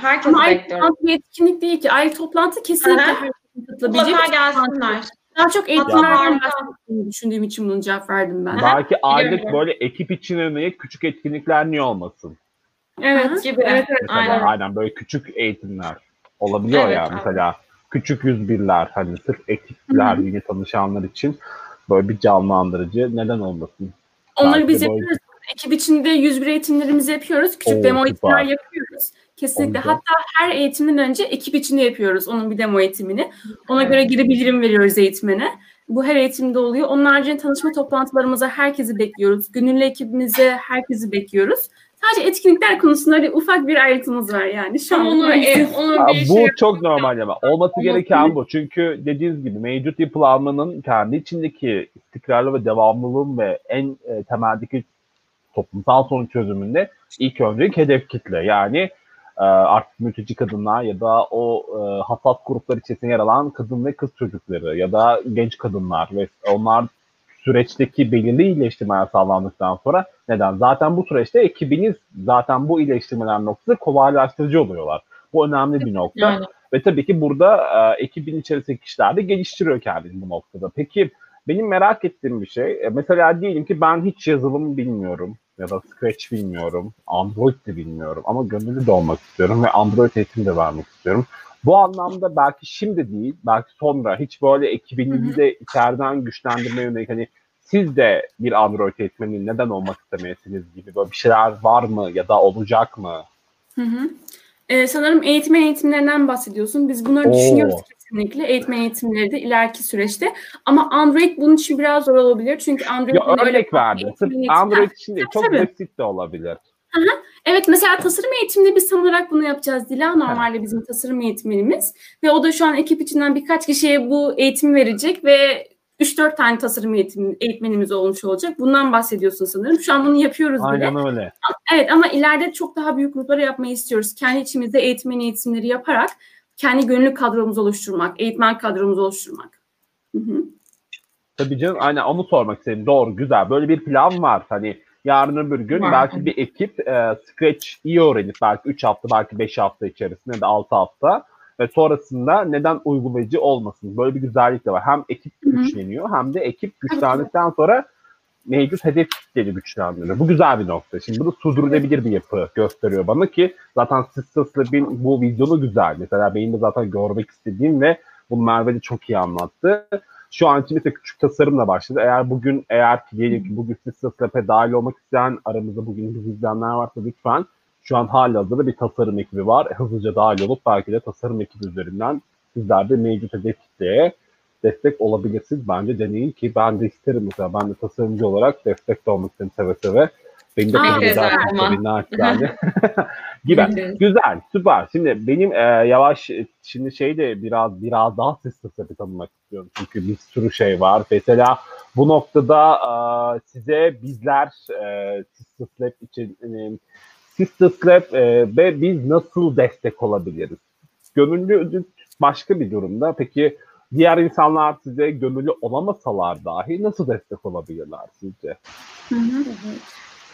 herkesi Ama ayrı bekliyorum. toplantı bir etkinlik değil ki. Ayrı toplantı kesinlikle herkesin katılabileceği Mutlaka gelsinler. Daha çok eğitimlerden düşündüğüm için bunu cevap verdim ben. Belki aylık biliyorum. böyle ekip içine yönelik küçük etkinlikler niye olmasın? Evet. Gibi. Evet, evet. Mesela Aynen. aynen. böyle küçük eğitimler olabiliyor Evet, ya. Mesela küçük 101'ler hani sırf ekipler yeni tanışanlar için böyle bir canlandırıcı neden olmasın? Onları Belki biz böyle- yapıyoruz. Ekip içinde 101 eğitimlerimizi yapıyoruz. Küçük Oo, demo süper. eğitimler yapıyoruz. Kesinlikle. Güzel. Hatta her eğitimden önce ekip içinde yapıyoruz onun bir demo eğitimini. Ona göre geri bildirim veriyoruz eğitmene. Bu her eğitimde oluyor. Onun haricinde tanışma toplantılarımıza herkesi bekliyoruz. Gönüllü ekibimize herkesi bekliyoruz. Sadece etkinlikler konusunda öyle ufak bir ayrıntımız var yani. Şu an onu, e, onu Ya bir bu şey çok normal ama olması Olması gereken bu. Çünkü dediğiniz gibi mevcut yapılanmanın kendi içindeki istikrarlı ve devamlılığın ve en e, temeldeki toplumsal sorun çözümünde ilk önce hedef kitle. Yani e, artık mülteci kadınlar ya da o e, hassas gruplar içerisinde yer alan kadın ve kız çocukları ya da genç kadınlar ve onlar süreçteki belirli iyileştirmeler sağlandıktan sonra neden? Zaten bu süreçte ekibiniz zaten bu iyileştirmeler noktası kolaylaştırıcı oluyorlar. Bu önemli bir nokta. Aynen. Ve tabii ki burada e, ekibin içerisindeki kişiler de geliştiriyor kendini bu noktada. Peki benim merak ettiğim bir şey, e, mesela diyelim ki ben hiç yazılım bilmiyorum ya da Scratch bilmiyorum, Android de bilmiyorum ama gönüllü de olmak istiyorum ve Android eğitimi de vermek istiyorum. Bu anlamda belki şimdi değil, belki sonra hiç böyle ekibinizi de içeriden güçlendirmeye yönelik hani siz de bir Android eğitmeni neden olmak istemeyesiniz gibi böyle bir şeyler var mı ya da olacak mı? Hı hı. Ee, sanırım eğitmen eğitimlerinden bahsediyorsun. Biz bunları Oo. düşünüyoruz kesinlikle. Eğitmen eğitimleri de ileriki süreçte. Ama Android bunun için biraz zor olabilir. Çünkü Android Ya öyle örnek verdi. Sırf eğitim- Android için değil, çok tabii. basit de olabilir. Evet mesela tasarım eğitiminde biz tam olarak bunu yapacağız. Dila normalde bizim tasarım eğitmenimiz. Ve o da şu an ekip içinden birkaç kişiye bu eğitimi verecek ve 3-4 tane tasarım eğitim, eğitmenimiz olmuş olacak. Bundan bahsediyorsun sanırım. Şu an bunu yapıyoruz bile. Aynen öyle. Evet ama ileride çok daha büyük gruplara yapmayı istiyoruz. Kendi içimizde eğitmen eğitimleri yaparak kendi gönüllü kadromuzu oluşturmak, eğitmen kadromuzu oluşturmak. Hı hı. Tabii canım aynen onu sormak istedim. Doğru güzel. Böyle bir plan var. Hani yarın öbür gün Var. belki bir ekip e, Scratch iyi öğrenip belki 3 hafta belki 5 hafta içerisinde de 6 hafta ve sonrasında neden uygulayıcı olmasın? Böyle bir güzellik de var. Hem ekip güçleniyor hem de ekip güçlendikten sonra mevcut hedef kitleri güçlendiriyor. Bu güzel bir nokta. Şimdi bu da sürdürülebilir bir yapı gösteriyor bana ki zaten Sisters Lab'in bu vizyonu güzel. Mesela benim de zaten görmek istediğim ve bunu Merve de çok iyi anlattı. Şu an için mesela küçük tasarımla başladı. Eğer bugün eğer ki diyelim ki bugün Sisters Lab'e dahil olmak isteyen aramızda bugün bizi izleyenler varsa lütfen şu an halihazırda bir tasarım ekibi var. Hızlıca dahil olup belki de tasarım ekibi üzerinden sizler de mevcut hedef kitleye destek olabilirsiniz. Bence deneyin ki ben de isterim mesela. Ben de tasarımcı olarak destek de olmak isterim seve seve. Beni de Aa, edersiniz ama. naçizane. gibi. Güzel, süper. Şimdi benim e, yavaş şimdi şey de biraz biraz daha sistemle tanımak istiyorum. Çünkü bir sürü şey var. Mesela bu noktada e, size bizler e, Sisters Lab için e, Sisters Lab e, ve biz nasıl destek olabiliriz? Gönüllü başka bir durumda. Peki diğer insanlar size gönüllü olamasalar dahi nasıl destek olabilirler sizce? Hı hı.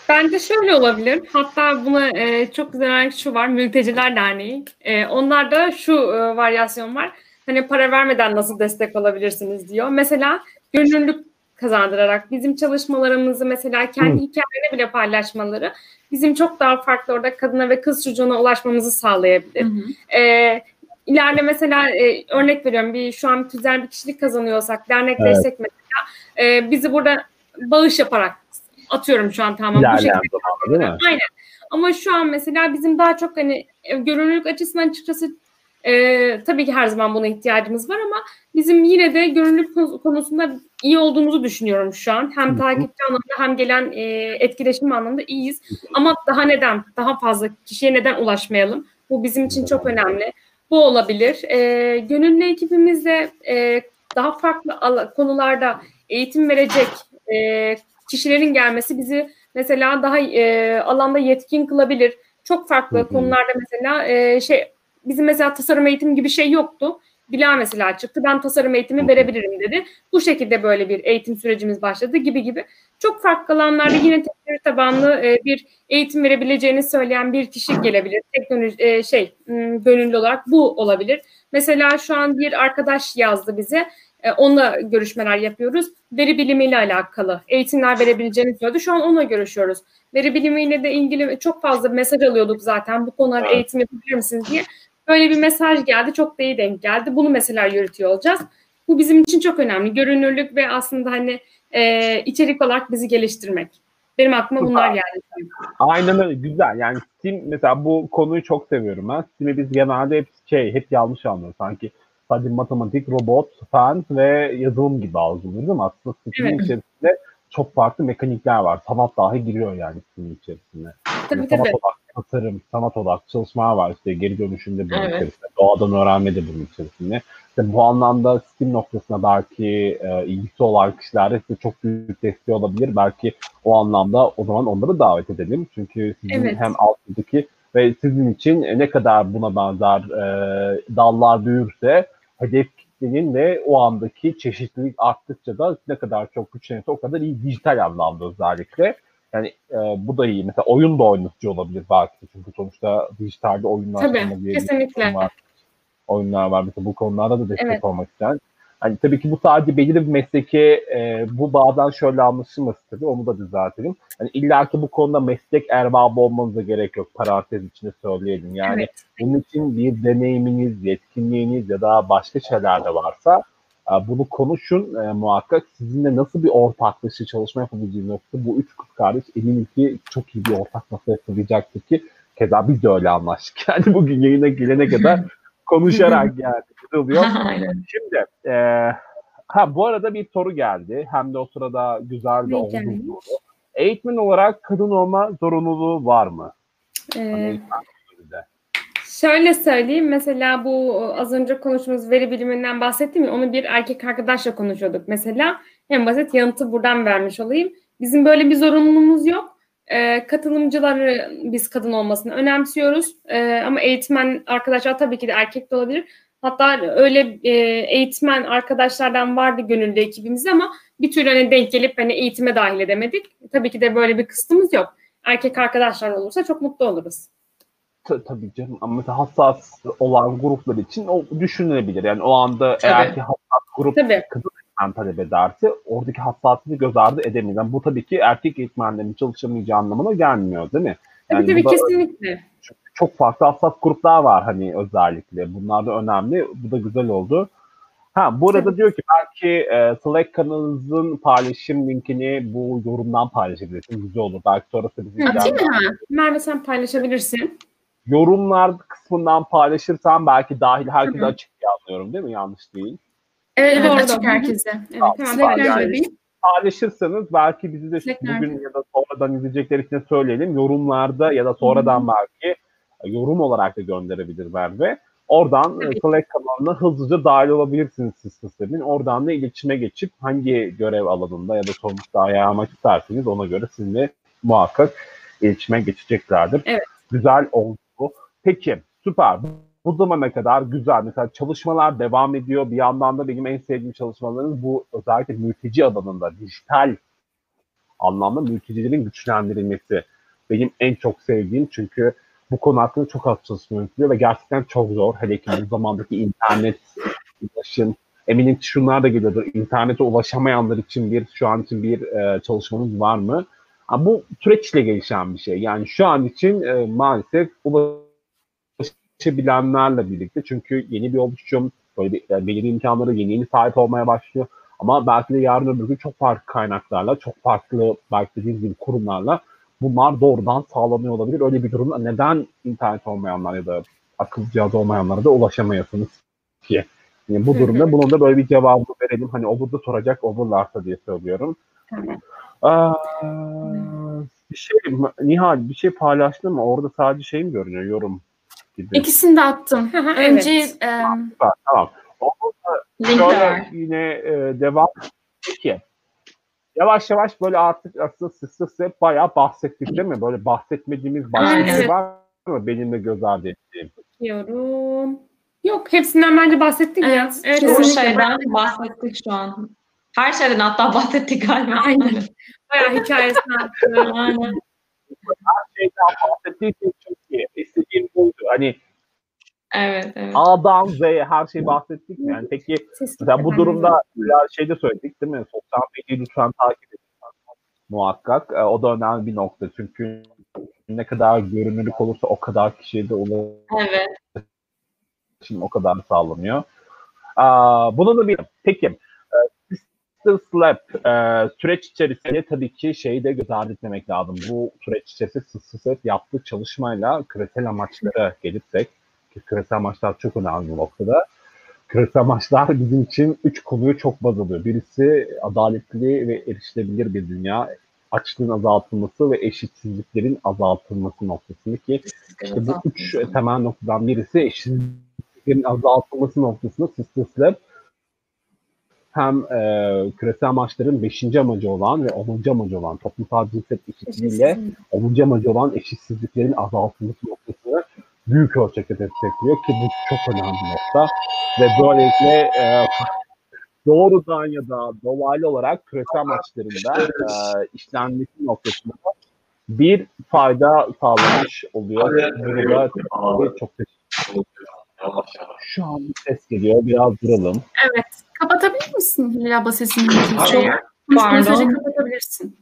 Bence şöyle olabilir. Hatta buna e, çok güzel örnek şu var. Mülteciler Derneği. E, onlarda şu e, varyasyon var. Hani para vermeden nasıl destek olabilirsiniz diyor. Mesela gönüllülük kazandırarak bizim çalışmalarımızı mesela kendi Hı. hikayelerini bile paylaşmaları bizim çok daha farklı orada kadına ve kız çocuğuna ulaşmamızı sağlayabilir. Hı hı. E, ileride mesela e, örnek veriyorum bir şu an tüzel bir kişilik kazanıyorsak dernekleşsek mesela e, bizi burada bağış yaparak atıyorum şu an tamamen bu şekilde İlerleyen zamanda değil mi? Aynen. Ama şu an mesela bizim daha çok hani e, görünürlük açısından açıkçası e, tabii ki her zaman buna ihtiyacımız var ama bizim yine de görünürlük konu- konusunda iyi olduğumuzu düşünüyorum şu an. Hem takipçi anlamında hem gelen e, etkileşim anlamında iyiyiz. Ama daha neden? Daha fazla kişiye neden ulaşmayalım? Bu bizim için çok önemli. Bu olabilir. E, gönüllü ekibimizde e, daha farklı konularda eğitim verecek e, kişilerin gelmesi bizi mesela daha e, alanda yetkin kılabilir. Çok farklı Hı hı. konularda mesela e, şey bizim mesela tasarım eğitimi gibi şey yoktu. Dila mesela çıktı. Ben tasarım eğitimi verebilirim dedi. Bu şekilde böyle bir eğitim sürecimiz başladı gibi gibi. Çok farklı alanlarda yine teknoloji tabanlı e, bir eğitim verebileceğini söyleyen bir kişi gelebilir. Teknoloji e, şey gönüllü olarak bu olabilir. Mesela şu an bir arkadaş yazdı bize. E, onunla görüşmeler yapıyoruz. Veri bilimiyle alakalı eğitimler verebileceğini söyledi. Şu an onunla görüşüyoruz. Veri bilimiyle de ilgili çok fazla mesaj alıyorduk zaten. Bu konular evet. eğitim yapabilir misiniz diye. Böyle bir mesaj geldi. Çok da iyi denk geldi. Bunu mesela yürütüyor olacağız. Bu bizim için çok önemli. Görünürlük ve aslında hani e, içerik olarak bizi geliştirmek. Benim aklıma bunlar geldi. Aynen öyle. Güzel. Yani Steam mesela bu konuyu çok seviyorum ben. Steam'i biz genelde hep şey hep yanlış anlıyoruz. Sanki sadece matematik, robot, fen ve yazılım gibi algılıyoruz ama aslında Steam'in evet. içerisinde çok farklı mekanikler var. Sanat dahi giriyor yani Steam'in içerisinde. Tabii yani tabii. Sanat tasarım, sanat odaklı çalışmalar var. İşte geri dönüşümde bunun evet. içerisinde. Doğadan öğrenme de bunun içerisinde. İşte bu anlamda Steam noktasına belki e, ilgisi olan kişilerde size çok büyük desteği olabilir. Belki o anlamda o zaman onları davet edelim. Çünkü sizin evet. hem altındaki ve sizin için ne kadar buna benzer e, dallar büyürse hedef kitlenin ve o andaki çeşitlilik arttıkça da ne kadar çok güçlenirse o kadar iyi dijital anlamda özellikle. Yani e, bu da iyi. Mesela oyun da oynatıcı olabilir belki. Çünkü sonuçta dijitalde oyunlar Tabii, kesinlikle. Var. Oyunlar var. Mesela bu konularda da destek evet. olmak isteyen. Hani tabii ki bu sadece belirli bir mesleki e, bu bağdan şöyle anlaşılması tabii onu da düzeltelim. Hani illa ki bu konuda meslek erbabı olmanıza gerek yok. Parantez içinde söyleyelim. Yani evet. bunun için bir deneyiminiz, yetkinliğiniz ya da başka şeyler de varsa e, bunu konuşun e, muhakkak. Sizinle nasıl bir ortaklaşa çalışma yapabileceğiniz nokta bu üç kız kardeş eminim ki çok iyi bir ortak nasıl yapılacaktır ki keza biz de öyle anlaştık. Yani bugün yayına gelene kadar konuşarak geldi. Oluyor. Şimdi e, ha bu arada bir soru geldi. Hem de o sırada güzel de oldu soru. Eğitmen olarak kadın olma zorunluluğu var mı? Ee, Şöyle söyleyeyim mesela bu az önce konuştuğumuz veri biliminden bahsettim ya onu bir erkek arkadaşla konuşuyorduk mesela. Hem basit yanıtı buradan vermiş olayım. Bizim böyle bir zorunluluğumuz yok. Ee, katılımcıları biz kadın olmasını önemsiyoruz. Ee, ama eğitmen arkadaşlar tabii ki de erkek de olabilir. Hatta öyle e, eğitmen arkadaşlardan vardı gönüllü ekibimizde ama bir türlü hani denk gelip hani eğitime dahil edemedik. Tabii ki de böyle bir kısıtımız yok. Erkek arkadaşlar olursa çok mutlu oluruz. Tabii canım ama mesela hassas olan gruplar için o düşünülebilir. Yani o anda tabii. eğer ki hassas grup tabii. kızı talep ederse oradaki hassasiyeti göz ardı edemeyiz. Yani bu tabii ki erkek eğitmenlerin çalışamayacağı anlamına gelmiyor değil mi? Yani tabii tabii kesinlikle. Çok, çok farklı hassas gruplar var hani özellikle. Bunlar da önemli. Bu da güzel oldu. Ha bu arada tabii. diyor ki belki e, Slack kanalınızın paylaşım linkini bu yorumdan paylaşabilirsiniz. Güzel olur. Belki sonrası bizi Atayım mı? Merve sen paylaşabilirsin yorumlar kısmından paylaşırsan belki dahil herkese açık diye anlıyorum değil mi? Yanlış değil. Evet, evet açık herkese. Evet, tamam, yani, paylaşırsanız belki bizi de Slack bugün ya da sonradan izleyecekler için söyleyelim. Yorumlarda ya da sonradan Hı-hı. belki e, yorum olarak da gönderebilir Merve. Oradan evet. Slack kanalına hızlıca dahil olabilirsiniz siz sistemin. Oradan da iletişime geçip hangi görev alanında ya da sonuçta ayarlamak isterseniz ona göre sizinle muhakkak iletişime geçeceklerdir. Evet. Güzel oldu Peki süper. Bu zamana kadar güzel. Mesela çalışmalar devam ediyor. Bir yandan da benim en sevdiğim çalışmalarımız bu özellikle mülteci alanında dijital anlamda mültecilerin güçlendirilmesi. Benim en çok sevdiğim çünkü bu konu hakkında çok az çalışma yürütülüyor ve gerçekten çok zor. Hele ki bu zamandaki internet ulaşım, eminim ki şunlar da geliyordur. İnternete ulaşamayanlar için bir şu an için bir e, çalışmanız var mı? Ha, bu süreçle gelişen bir şey. Yani şu an için e, maalesef ulaşım bilenlerle birlikte çünkü yeni bir oluşum, böyle bir, yani belirli imkanlara yeni yeni sahip olmaya başlıyor. Ama belki de yarın öbür gün çok farklı kaynaklarla, çok farklı belki dediğiniz gibi kurumlarla bunlar doğrudan sağlanıyor olabilir. Öyle bir durumda neden internet olmayanlar ya da akıllı cihaz olmayanlara da ulaşamayasınız diye. Yani bu durumda bunun da böyle bir cevabı verelim. Hani olur da soracak olurlarsa diye söylüyorum. Aa, bir şey Nihal bir şey paylaştın mı? Orada sadece şey mi görünüyor yorum? Gibi. İkisini de attım. Önce evet. e, tamam. tamam. Şöyle yine e, devam. Peki. Yavaş yavaş böyle artık aslında sık bayağı bahsettik değil mi? Böyle bahsetmediğimiz başka bir şey var mı? Benim de göz ardı ettiğim. Bakıyorum. Yok hepsinden bence bahsettik evet, ya. Evet, Çoğu şeyden bahsettik şu an. Her şeyden hatta bahsettik galiba. Aynen. Bayağı hikayesini. Aynen. Her şeyden bahsettiysek çok iyi. İstediğim buydu. Hani Evet, evet. A'dan Z'ye her şeyi bahsettik mi? Yani peki mesela bu durumda ya şey de söyledik değil mi? Sosyal medyayı lütfen takip edin. Muhakkak. E, O da önemli bir nokta. Çünkü ne kadar görünürlük olursa o kadar kişiye de ulaşım Evet. o kadar sağlanıyor. Aa, bunu da bir peki Sister Slap e, süreç içerisinde tabii ki şeyi de göz ardı etmemek lazım. Bu süreç içerisinde Slap yaptığı çalışmayla küresel amaçlara gelirsek ki küresel amaçlar çok önemli bu noktada. Küresel amaçlar bizim için üç konuyu çok baz alıyor. Birisi adaletli ve erişilebilir bir dünya, açlığın azaltılması ve eşitsizliklerin azaltılması noktasında ki işte bu üç temel noktadan birisi eşitsizliklerin azaltılması noktasında Sister Slap hem e, küresel amaçların 5. amacı olan ve 10. amacı olan toplumsal cinsiyet eşitliğiyle 10. amacı olan eşitsizliklerin azaltılması noktasını büyük ölçekte destekliyor ki bu çok önemli bir nokta. Ve böylelikle e, doğrudan ya da dolaylı olarak küresel amaçlarında e, işlenmesi noktasında bir fayda sağlamış oluyor. Bunu da tabii çok teşekkür ederim. Şu an bir ses geliyor. Biraz duralım. Evet. Kapatabilir misin Hilal abla sesini? Çok Mesajı pardon. kapatabilirsin.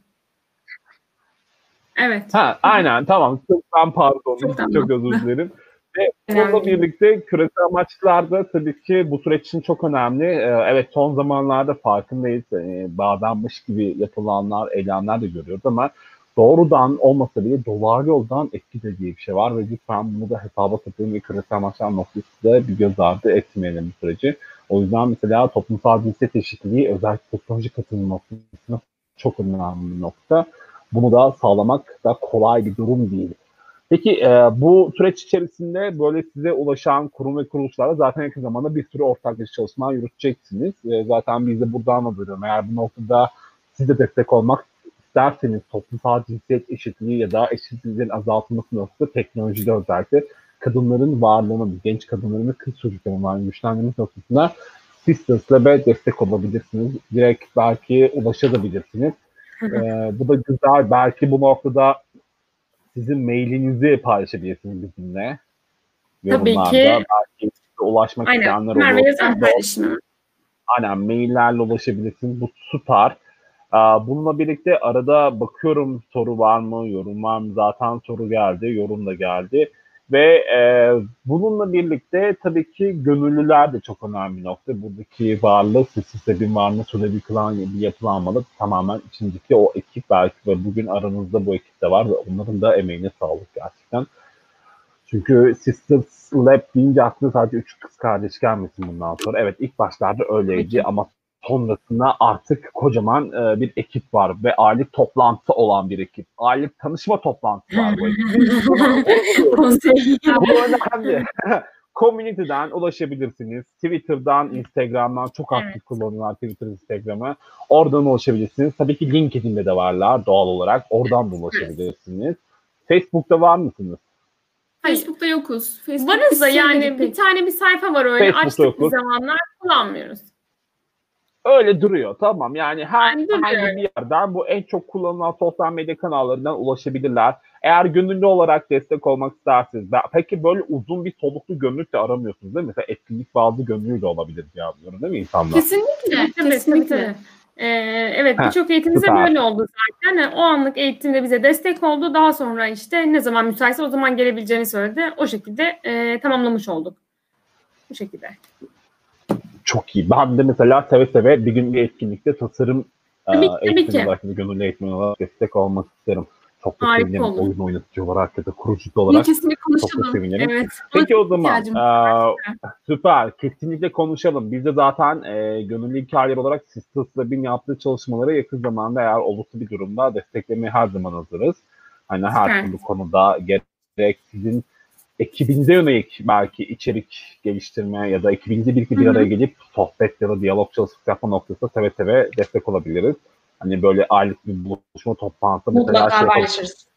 Evet. Ha, aynen tamam. Çok ben pardon. Çok Çok, özür dilerim. Ve bununla birlikte küresel amaçlarda tabii ki bu süreç için çok önemli. Ee, Evet son zamanlarda farkındayız. Ee, Bağdanmış gibi yapılanlar, eylemler de görüyoruz ama doğrudan olmasa bile dolar yoldan etki de diye bir şey var ve lütfen bunu da hesaba katın ve küresel amaçlar noktasında bir göz ardı etmeyelim bu süreci. O yüzden mesela toplumsal cinsiyet eşitliği özellikle teknoloji katılım noktasında çok önemli bir nokta. Bunu da sağlamak da kolay bir durum değil. Peki e, bu süreç içerisinde böyle size ulaşan kurum ve kuruluşlarla zaten yakın zamanda bir sürü ortaklaşa çalışma yürüteceksiniz. E, zaten biz de buradan anlıyorum. Eğer bu noktada siz de destek olmak isterseniz toplumsal cinsiyet eşitliği ya da eşitsizliğin azaltılması noktasında teknolojide özellikle kadınların varlığını, genç kadınların ve kız çocuklarının varlığını güçlendirmesi noktasında Sisters Lab'e destek olabilirsiniz. Direkt belki ulaşabilirsiniz. Ee, bu da güzel. Belki bu noktada sizin mailinizi paylaşabilirsiniz bizimle. Tabii Yorumlarda. ki. Belki ulaşmak Aynen. isteyenler olur. yazar Paylaşımı. Aynen maillerle ulaşabilirsiniz. Bu süper. Bununla birlikte arada bakıyorum soru var mı, yorum var mı? Zaten soru geldi, yorum da geldi. Ve e, bununla birlikte tabii ki gönüllüler de çok önemli bir nokta. Buradaki varlığı, sistemin varlığını süre bir, kılan, bir yapılanmalı. Tamamen içindeki o ekip belki ve bugün aranızda bu ekip de var ve onların da emeğine sağlık gerçekten. Çünkü Sisters Lab deyince aklına sadece üç kız kardeş gelmesin bundan sonra. Evet ilk başlarda öyleydi ama sonrasında artık kocaman e, bir ekip var ve aylık toplantı olan bir ekip. Aylık tanışma toplantısı var bu ekip. Bu önemli. Community'den ulaşabilirsiniz. Twitter'dan, Instagram'dan çok aktif Evet. kullanılan Twitter, Instagram'a. Oradan ulaşabilirsiniz. Tabii ki LinkedIn'de de varlar doğal olarak. Oradan da ulaşabilirsiniz. Facebook'ta var mısınız? Facebook'ta yokuz. Facebook Varız da yani bir tane bir sayfa var öyle Facebook'ta açtık bir yokuz. zamanlar kullanmıyoruz. Öyle duruyor tamam yani her, herhangi bir yerden bu en çok kullanılan sosyal medya kanallarından ulaşabilirler. Eğer gönüllü olarak destek olmak isterseniz peki böyle uzun bir soluklu gönüllülük de aramıyorsunuz değil mi? Mesela etkinlik bazı gönüllü de olabilir diye anlıyorum değil mi insanlar? Kesinlikle. Tabii, kesinlikle. tabii. Ee, evet birçok eğitimimize süper. böyle oldu zaten. Yani o anlık eğitimde bize destek oldu. Daha sonra işte ne zaman müsaitse o zaman gelebileceğini söyledi. O şekilde e, tamamlamış olduk. Bu şekilde. Çok iyi. Ben de mesela seve seve bir gün bir etkinlikte tasarım Tabii e, eğitimi olarak gönüllü eğitmen olarak destek olmak isterim. Çok da Harika sevinirim. olur. Oyun oynatıcı olarak ya da kurucusu olarak. kesinlikle Çok da konuşalım. sevinirim. Evet. Peki o zaman eee, süper kesinlikle konuşalım. Biz de zaten eee gönüllü hikayeler olarak Sisters Lab'in yaptığı çalışmaları yakın zamanda eğer olası bir durumda desteklemeye her zaman hazırız. Hani her türlü konuda gerek sizin ekibinize yönelik belki içerik geliştirme ya da ekibinize bir, bir araya gelip sohbet ya da diyalog çalışması yapma noktasında seve seve destek olabiliriz. Hani böyle aylık bir buluşma toplantısı mesela Mutlaka şey paylaşırız.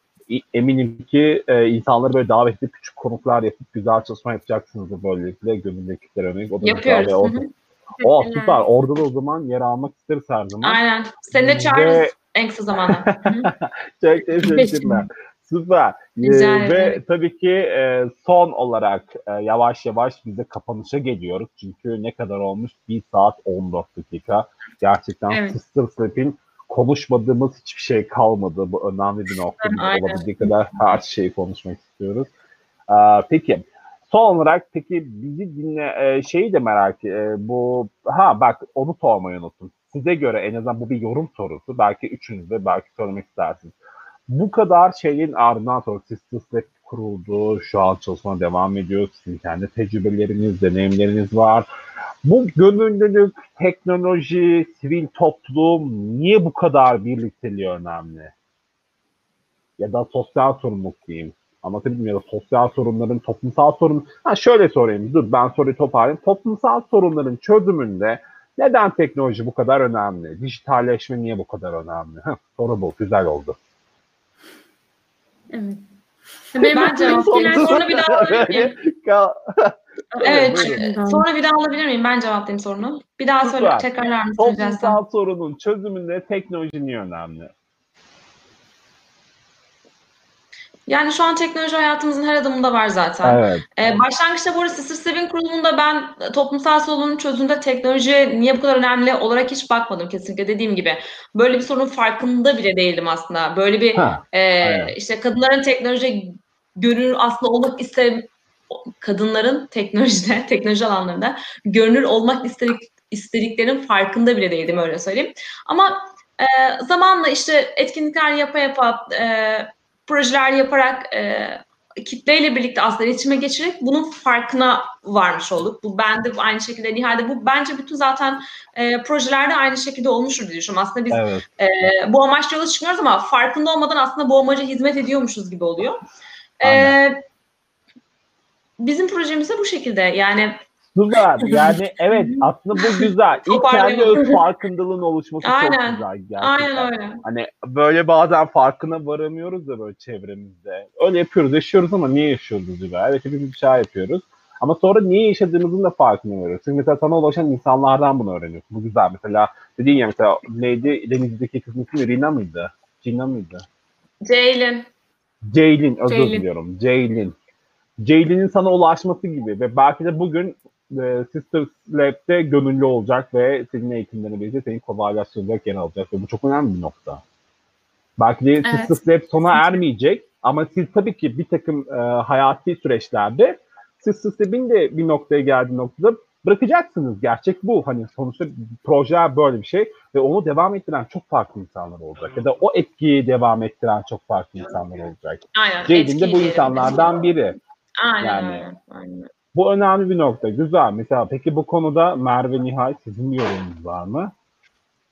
eminim ki e, insanları böyle davet edip küçük konuklar yapıp güzel çalışma yapacaksınız böylelikle gönüllü ekiplere yönelik. O da Yapıyoruz. Orada, o süper. Orada da o zaman yer almak isteriz her zaman. Aynen. Seni de çağırırız Ve- en kısa zamanda. Çok teşekkürler. Süper. Rica Ee, ve tabii ki e, son olarak e, yavaş yavaş biz de kapanışa geliyoruz. Çünkü ne kadar olmuş? 1 saat 14 dakika. Gerçekten Evet. Sister Slap'in konuşmadığımız hiçbir şey kalmadı. Bu önemli bir nokta. Olabildiği kadar her şeyi konuşmak istiyoruz. Ee, peki. Son olarak peki bizi dinle e, şeyi de merak e, bu ha bak onu sormayı unuttum. Size göre en azından bu bir yorum sorusu. Belki üçünüz de belki söylemek istersiniz. Bu kadar şeyin ardından sonra Sister Step kuruldu. Şu an çalışmaya devam ediyor. Sizin kendi tecrübeleriniz, deneyimleriniz var. Bu gönüllülük, teknoloji, sivil toplum niye bu kadar birlikteliği önemli? Ya da sosyal sorumluluk diyeyim. Anlatabildim ya da sosyal sorunların, toplumsal sorun... Ha şöyle sorayım, dur ben soruyu toparlayayım. Toplumsal sorunların çözümünde neden teknoloji bu kadar önemli? Dijitalleşme niye bu kadar önemli? Soru bu, güzel oldu. Evet. Benim Ben cevap. Sonra bir daha alabilir miyim? Evet. Sonra bir daha alabilir miyim? Ben cevaplayayım sorunu. Bir daha söyle, Süper. tekrarlar mısın? Toplumsal sorunun çözümünde teknoloji niye önemli? Yani şu an teknoloji hayatımızın her adımında var zaten. Evet. Ee, başlangıçta bu arada Sister Step'in kurulumunda ben toplumsal sorunun çözümünde teknoloji niye bu kadar önemli olarak hiç bakmadım kesinlikle dediğim gibi. Böyle bir sorunun farkında bile değildim aslında. Böyle bir Ha, e, aynen. işte kadınların teknoloji görünür aslında olmak iste kadınların teknolojide, teknoloji alanlarında görünür olmak istedik, istediklerinin farkında bile değildim öyle söyleyeyim. Ama e, zamanla işte etkinlikler yapa yapa e, projeler yaparak e, kitleyle birlikte aslında iletişime geçerek bunun farkına varmış olduk. Bu ben de aynı şekilde Nihal'de bu bence bütün zaten e, projelerde aynı şekilde olmuştur diye düşünüyorum. Aslında biz Evet. e, bu amaçla yola çıkmıyoruz ama farkında olmadan aslında bu amaca hizmet ediyormuşuz gibi oluyor. E, Aynen. bizim projemiz de bu şekilde. Yani Süper. Yani evet aslında bu güzel. İlk kendi öz farkındalığın oluşması çok Aynen. güzel gerçekten. aynen öyle. Hani böyle bazen farkına varamıyoruz da böyle çevremizde. Öyle yapıyoruz, yaşıyoruz ama niye yaşıyoruz acaba? Evet hepimiz bir şey yapıyoruz. Ama sonra niye yaşadığımızın da farkına varıyoruz. Çünkü mesela sana ulaşan insanlardan bunu öğreniyorsun. Bu güzel. Mesela dediğin ya mesela neydi? Denizli'deki kızın ismi Rina mıydı? Cina mıydı? Ceylin. Ceylin, özür diliyorum. Ceylin. Ceylin'in sana ulaşması gibi ve belki de bugün e, Sister Lab'de gönüllü olacak ve senin eğitimlerini birlikte seni kolaylaştıracak yer alacak ve bu çok önemli bir nokta. Belki de Evet. Sister Lab sona ermeyecek ama siz tabii ki bir takım e, hayati süreçlerde Sister Lab'in de bir noktaya geldiği noktada bırakacaksınız. Gerçek bu. Hani sonuçta proje böyle bir şey ve onu devam ettiren çok farklı insanlar olacak. Ya da o etkiyi devam ettiren çok farklı insanlar olacak. Aynen. Ceylin de bu insanlardan biri. Aynen yani. Aynen. Bu önemli bir nokta. Güzel. Mesela peki bu konuda Merve Nihal sizin bir yorumunuz var mı?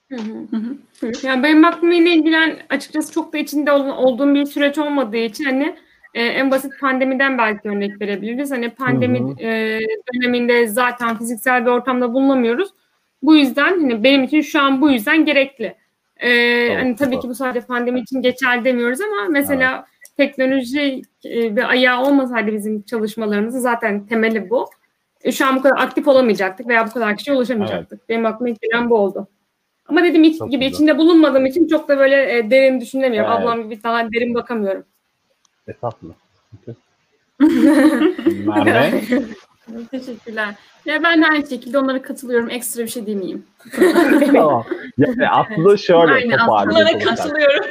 Hı hı. Yani benim aklıma yine ilgilen açıkçası çok da içinde ol- olduğum bir süreç olmadığı için hani e, en basit pandemiden belki örnek verebiliriz. Hani pandemi e, döneminde zaten fiziksel bir ortamda bulunamıyoruz. Bu yüzden hani benim için şu an bu yüzden gerekli. E, hani tabii süper. ki bu sadece pandemi için geçerli demiyoruz ama mesela teknoloji e, ve ayağı olmasaydı bizim çalışmalarımızın zaten temeli bu. E, şu an bu kadar aktif olamayacaktık veya bu kadar kişiye ulaşamayacaktık. Benim aklıma ilk gelen bu oldu. Ama dediğim ilk Çok gibi güzel. içinde bulunmadığım için çok da böyle e, derin düşünemiyorum. Evet. Ablam gibi daha derin bakamıyorum. Estağfurullah. Merve? Teşekkürler. Ya ben de aynı şekilde onlara katılıyorum. Ekstra bir şey demeyeyim. tamam. Yani aslında şöyle Aynen, toparlayacak Bunlara olursak. katılıyorum.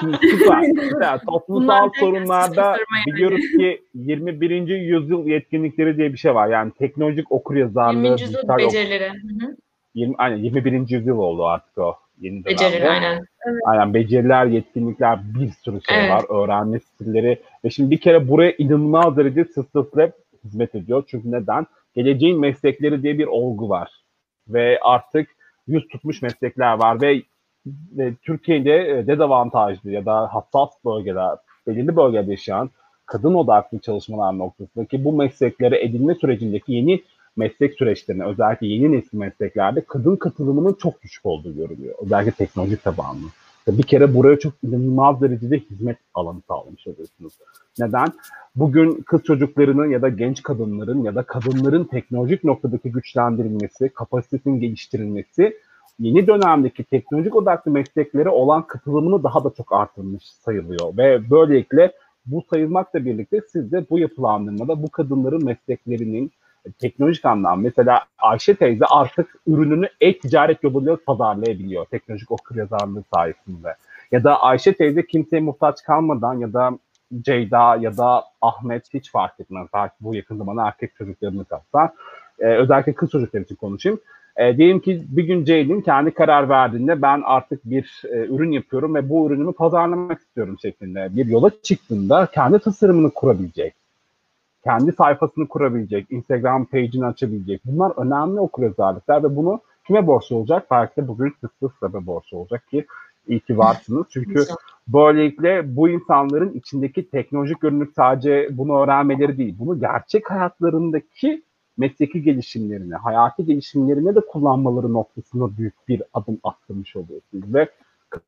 Şimdi Süper. Süper. Toplumsal sorunlarda biliyoruz ki 21. yüzyıl yetkinlikleri diye bir şey var. Yani teknolojik okuryazarlığı, 20. yüzyıl becerileri. Hı. 20, aynen 21. yüzyıl oldu artık o. Yeni dönemde. Becerileri aynen. Aynen beceriler, yetkinlikler bir sürü şey Evet. var. Öğrenme stilleri. Ve şimdi bir kere buraya inanılmaz derecede Sisters Lab hizmet ediyor. Çünkü neden? Geleceğin meslekleri diye bir olgu var. Ve artık yüz tutmuş meslekler var ve, ve Türkiye'de e, dezavantajlı ya da hassas bölgeler, belirli bölgede yaşayan kadın odaklı çalışmalar noktasındaki bu mesleklere edinme sürecindeki yeni meslek süreçlerine özellikle yeni nesil mesleklerde kadın katılımının çok düşük olduğu görülüyor. Özellikle teknoloji tabanlı. Bir kere buraya çok inanılmaz derecede hizmet alanı sağlamış oluyorsunuz. Neden? Bugün kız çocuklarının ya da genç kadınların ya da kadınların teknolojik noktadaki güçlendirilmesi, kapasitesinin geliştirilmesi yeni dönemdeki teknolojik odaklı mesleklere olan katılımını daha da çok artırmış sayılıyor. Ve böylelikle bu sayılmakla birlikte siz de bu yapılandırmada bu kadınların mesleklerinin teknolojik anlamda mesela Ayşe teyze artık ürününü e-ticaret yoluyla pazarlayabiliyor teknolojik okuryazarlığı sayesinde. Ya da Ayşe teyze kimseye muhtaç kalmadan ya da Ceyda ya da Ahmet hiç fark etmez. Belki bu yakın zamanda erkek çocuklarını katsa. Ee, özellikle kız çocuklar için konuşayım. E, diyelim ki bir gün Ceylin kendi karar verdiğinde ben artık bir e, ürün yapıyorum ve bu ürünümü pazarlamak istiyorum şeklinde bir yola çıktığında kendi tasarımını kurabilecek. Kendi sayfasını kurabilecek, Instagram page'ini açabilecek. Bunlar önemli okur özellikler ve bunu kime borçlu olacak? Belki de bugün sık sık borçlu olacak ki iyi ki varsınız. Çünkü böylelikle bu insanların içindeki teknolojik görünük sadece bunu öğrenmeleri değil, bunu gerçek hayatlarındaki mesleki gelişimlerine, hayati gelişimlerine de kullanmaları noktasında büyük bir adım attırmış oluyorsunuz. Ve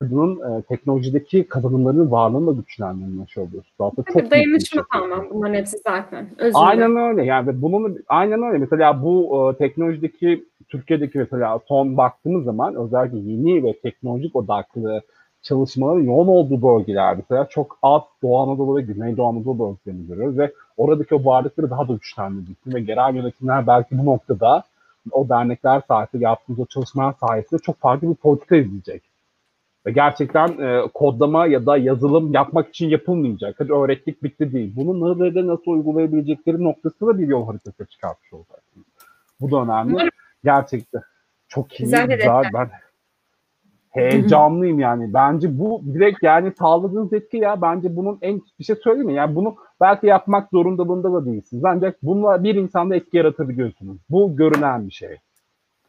kadının e, teknolojideki kadınların varlığını da güçlendirmiş oluyorsunuz. Zaten çok dayanışma tamamen bunların hepsi zaten. Özür aynen öyle yani bunun aynen öyle. Mesela bu e, teknolojideki Türkiye'deki mesela son baktığımız zaman özellikle yeni ve teknolojik odaklı çalışmaların yoğun olduğu bölgeler mesela çok az Doğu Anadolu ve Güneydoğu Anadolu bölgelerini görüyoruz ve oradaki o varlıkları daha da güçlendirdik. Ve genel yönetimler belki bu noktada o dernekler sayesinde yaptığımız o çalışmalar sayesinde çok farklı bir politika izleyecek. Ve gerçekten e, kodlama ya da yazılım yapmak için yapılmayacak. Hadi öğrettik bitti değil. Bunu nerede nasıl uygulayabilecekleri noktasında da bir yol haritası çıkartmış olacaksınız. Bu da önemli. Gerçekten çok iyi, güzel. güzel. Ben heyecanlıyım yani. Bence bu direkt yani sağladığınız etki ya. Bence bunun en bir şey söyleyeyim mi? Yani bunu belki yapmak zorundalığında da değilsiniz. Ancak bununla bir insanda etki yaratabiliyorsunuz. Bu görünen bir şey.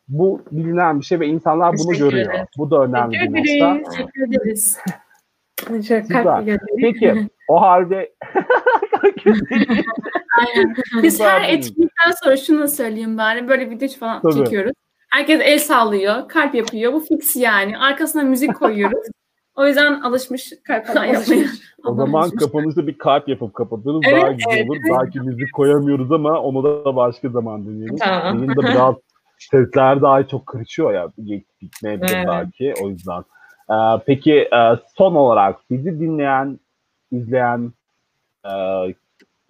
Bu bilinen bir şey ve insanlar bunu görüyor. Bu da önemli bir nokta. Teşekkür ederiz. Süper. Peki o halde Aynen. Biz her etkinlikten sonra şunu söyleyeyim bari. Böyle video falan Tabii. çekiyoruz. Herkes el sallıyor, kalp yapıyor. Bu fix yani. Arkasına müzik koyuyoruz. O yüzden alışmış kalp falan yapmaya. O zaman kapanışta bir kalp yapıp kapatırız. Evet, daha güzel evet, olur. Belki müzik koyamıyoruz ama onu da başka zaman deneyelim. Tamam. Benim de biraz sesler daha çok kırışıyor ya. Gitmeyebilir evet. belki. O yüzden. Ee, peki e, son olarak bizi dinleyen, izleyen e,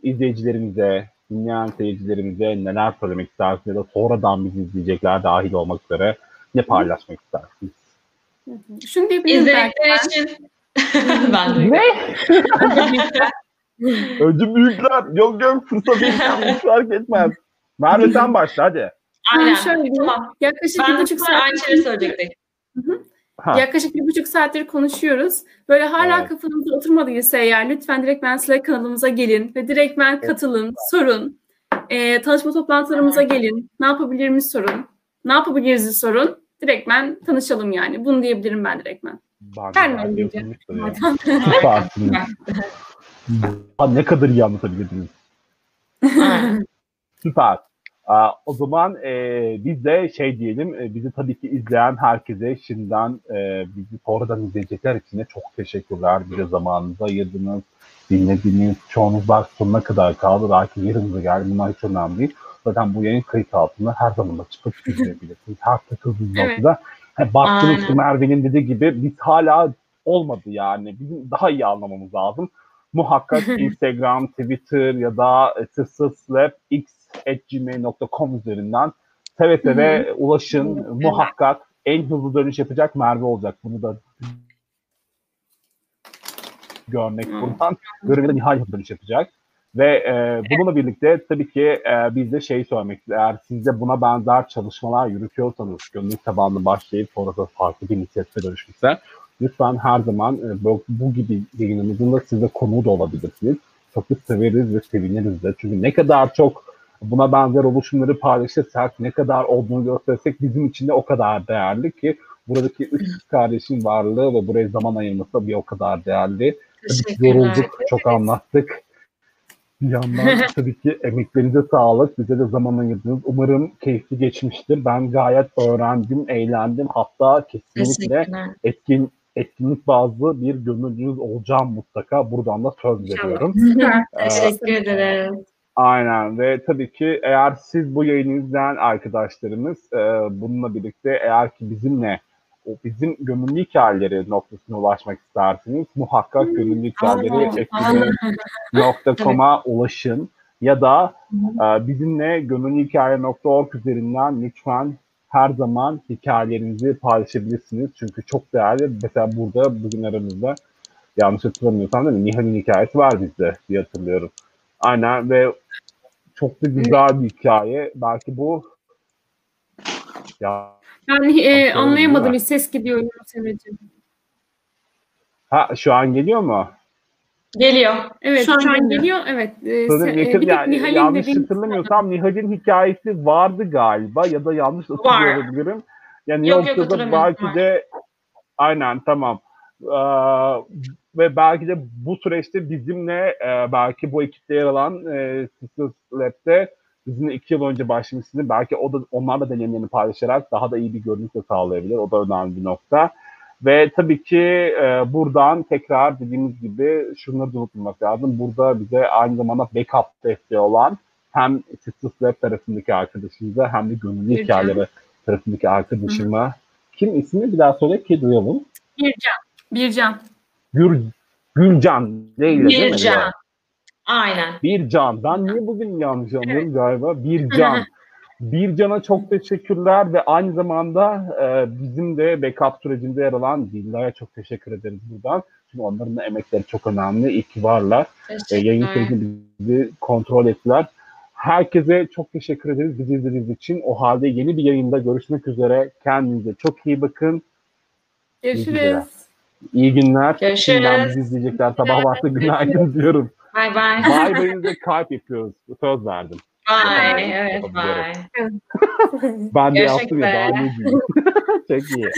izleyicilerimize, dinleyen seyircilerimize neler söylemek istersiniz ya da sonradan bizi izleyecekler dahil olmak üzere ne paylaşmak istersiniz? Şunu diyebilirim İzledikleri için ben de. Ne? Önce büyükler. Yok yok fırsat hiç fark etmez. Merve sen başla hadi. Aynen. Şöyle, tamam. Yaklaşık ben bir buçuk saat. Aynı şeyi söyleyecektim. Ha. Yaklaşık bir buçuk saattir konuşuyoruz. Böyle hala evet. kafanızda oturmadıysa eğer lütfen direkt ben Slack kanalımıza gelin ve direkt ben katılın, sorun. E, tanışma toplantılarımıza gelin. Ne yapabiliriz sorun. Ne yapabiliriz sorun. Direkt ben tanışalım yani. Bunu diyebilirim ben direkt ben. Ben diyeceğim. ne kadar iyi anlatabilirdiniz. Süper. O zaman e, biz de şey diyelim, e, bizi tabii ki izleyen herkese şimdiden e, bizi sonradan izleyecekler için de çok teşekkürler. Bize zamanınızı ayırdınız, dinlediniz. Çoğunuz belki sonuna kadar kaldı, belki yarınıza geldi. Bunlar hiç önemli değil. Zaten bu yayın kayıt altında her zaman açıp izleyebilirsiniz. Her takıldığınız evet. noktada. Baktınız ki Merve'nin dediği gibi biz hala olmadı yani. Bizim daha iyi anlamamız lazım. Muhakkak Instagram, Twitter ya da Tıssız Lab, X gmail.com üzerinden seve seve ulaşın. Hı-hı. Muhakkak en hızlı dönüş yapacak Merve olacak. Bunu da görmek Hı-hı. buradan. Görevde nihai dönüş yapacak. Ve e, bununla birlikte tabii ki e, biz de şey söylemek eğer siz de buna benzer çalışmalar yürütüyorsanız gönüllü tabanlı başlayıp sonra da farklı bir inisiyatife dönüşmüşse lütfen her zaman e, bu, bu gibi yayınımızın da size konuğu da olabilirsiniz. Çok da severiz ve seviniriz de. Çünkü ne kadar çok buna benzer oluşumları paylaşırsak, ne kadar olduğunu gösterirsek bizim için de o kadar değerli ki buradaki üç kardeşin varlığı ve buraya zaman ayırması da bir o kadar değerli. Tabii yorulduk, çok anlattık. Bir yandan tabii ki emeklerinize sağlık, bize de zaman ayırdınız. Umarım keyifli geçmiştir. Ben gayet öğrendim, eğlendim. Hatta kesinlikle etkin etkinlik bazlı bir gönüllünüz olacağım mutlaka. Buradan da söz veriyorum. Ee, Teşekkür ederim. Aynen ve tabii ki eğer siz bu yayını izleyen arkadaşlarımız e, bununla birlikte eğer ki bizimle o bizim gönüllü hikayeleri noktasına ulaşmak isterseniz muhakkak gönüllü hikayeleri ekibi.com'a ulaşın ya da e, bizimle gönüllühikaye.org üzerinden lütfen her zaman hikayelerinizi paylaşabilirsiniz. Çünkü çok değerli. Mesela burada bugün aramızda yanlış hatırlamıyorsam değil mi? Nihal'in hikayesi var bizde diye hatırlıyorum. Aynen ve çok da güzel bir hikaye. Belki bu ya ben e, anlayamadım. Bir ses gidiyor Semreciğim. Ha şu an geliyor mu? Geliyor. Evet şu an, şu an geliyor. Evet. E, Sanırım yakın, yani, Nihal'in yanlış hatırlamıyorsam Nihal'in hikayesi vardı galiba ya da yanlış hatırlıyor olabilirim. Yani yok, yoksa da belki var. de aynen tamam. Ee, ve belki de bu süreçte bizimle e, belki bu ekipte yer alan e, Sisters Lab'de bizimle iki yıl önce başlamışsınız. Belki o da onlar da deneyimlerini paylaşarak daha da iyi bir görünüş de sağlayabilir. O da önemli bir nokta. Ve tabii ki e, buradan tekrar dediğimiz gibi şunları da unutmamak lazım. Burada bize aynı zamanda backup desteği olan hem Sisters Lab tarafındaki arkadaşımıza hem de gönüllü hikayeleri tarafındaki arkadaşıma. Kim ismi bir daha söyle ki duyalım. Bircan. Bircan. Gür, Gülcan değil Bircan. değil mi? Aynen. Bir can. Ben niye bugün yanlış anlıyorum evet. galiba? Bir can. bir cana çok teşekkürler ve aynı zamanda e, bizim de backup sürecinde yer alan Dilla'ya çok teşekkür ederiz buradan. Çünkü onların da emekleri çok önemli. İyi ki varlar. E, yayın sürecini bizi kontrol ettiler. Herkese çok teşekkür ederiz bizi izlediğiniz için. O halde yeni bir yayında görüşmek üzere. Kendinize çok iyi bakın. Görüşürüz. İyi günler. Görüşürüz. Şimdiden bizi izleyecekler. Sabah vakti günaydın diyorum. Bay bay. Bay bayınıza kalp yapıyoruz. Söz verdim. Bay. Evet bay. ben de yaptım ya daha ne diyeyim. Çok iyi.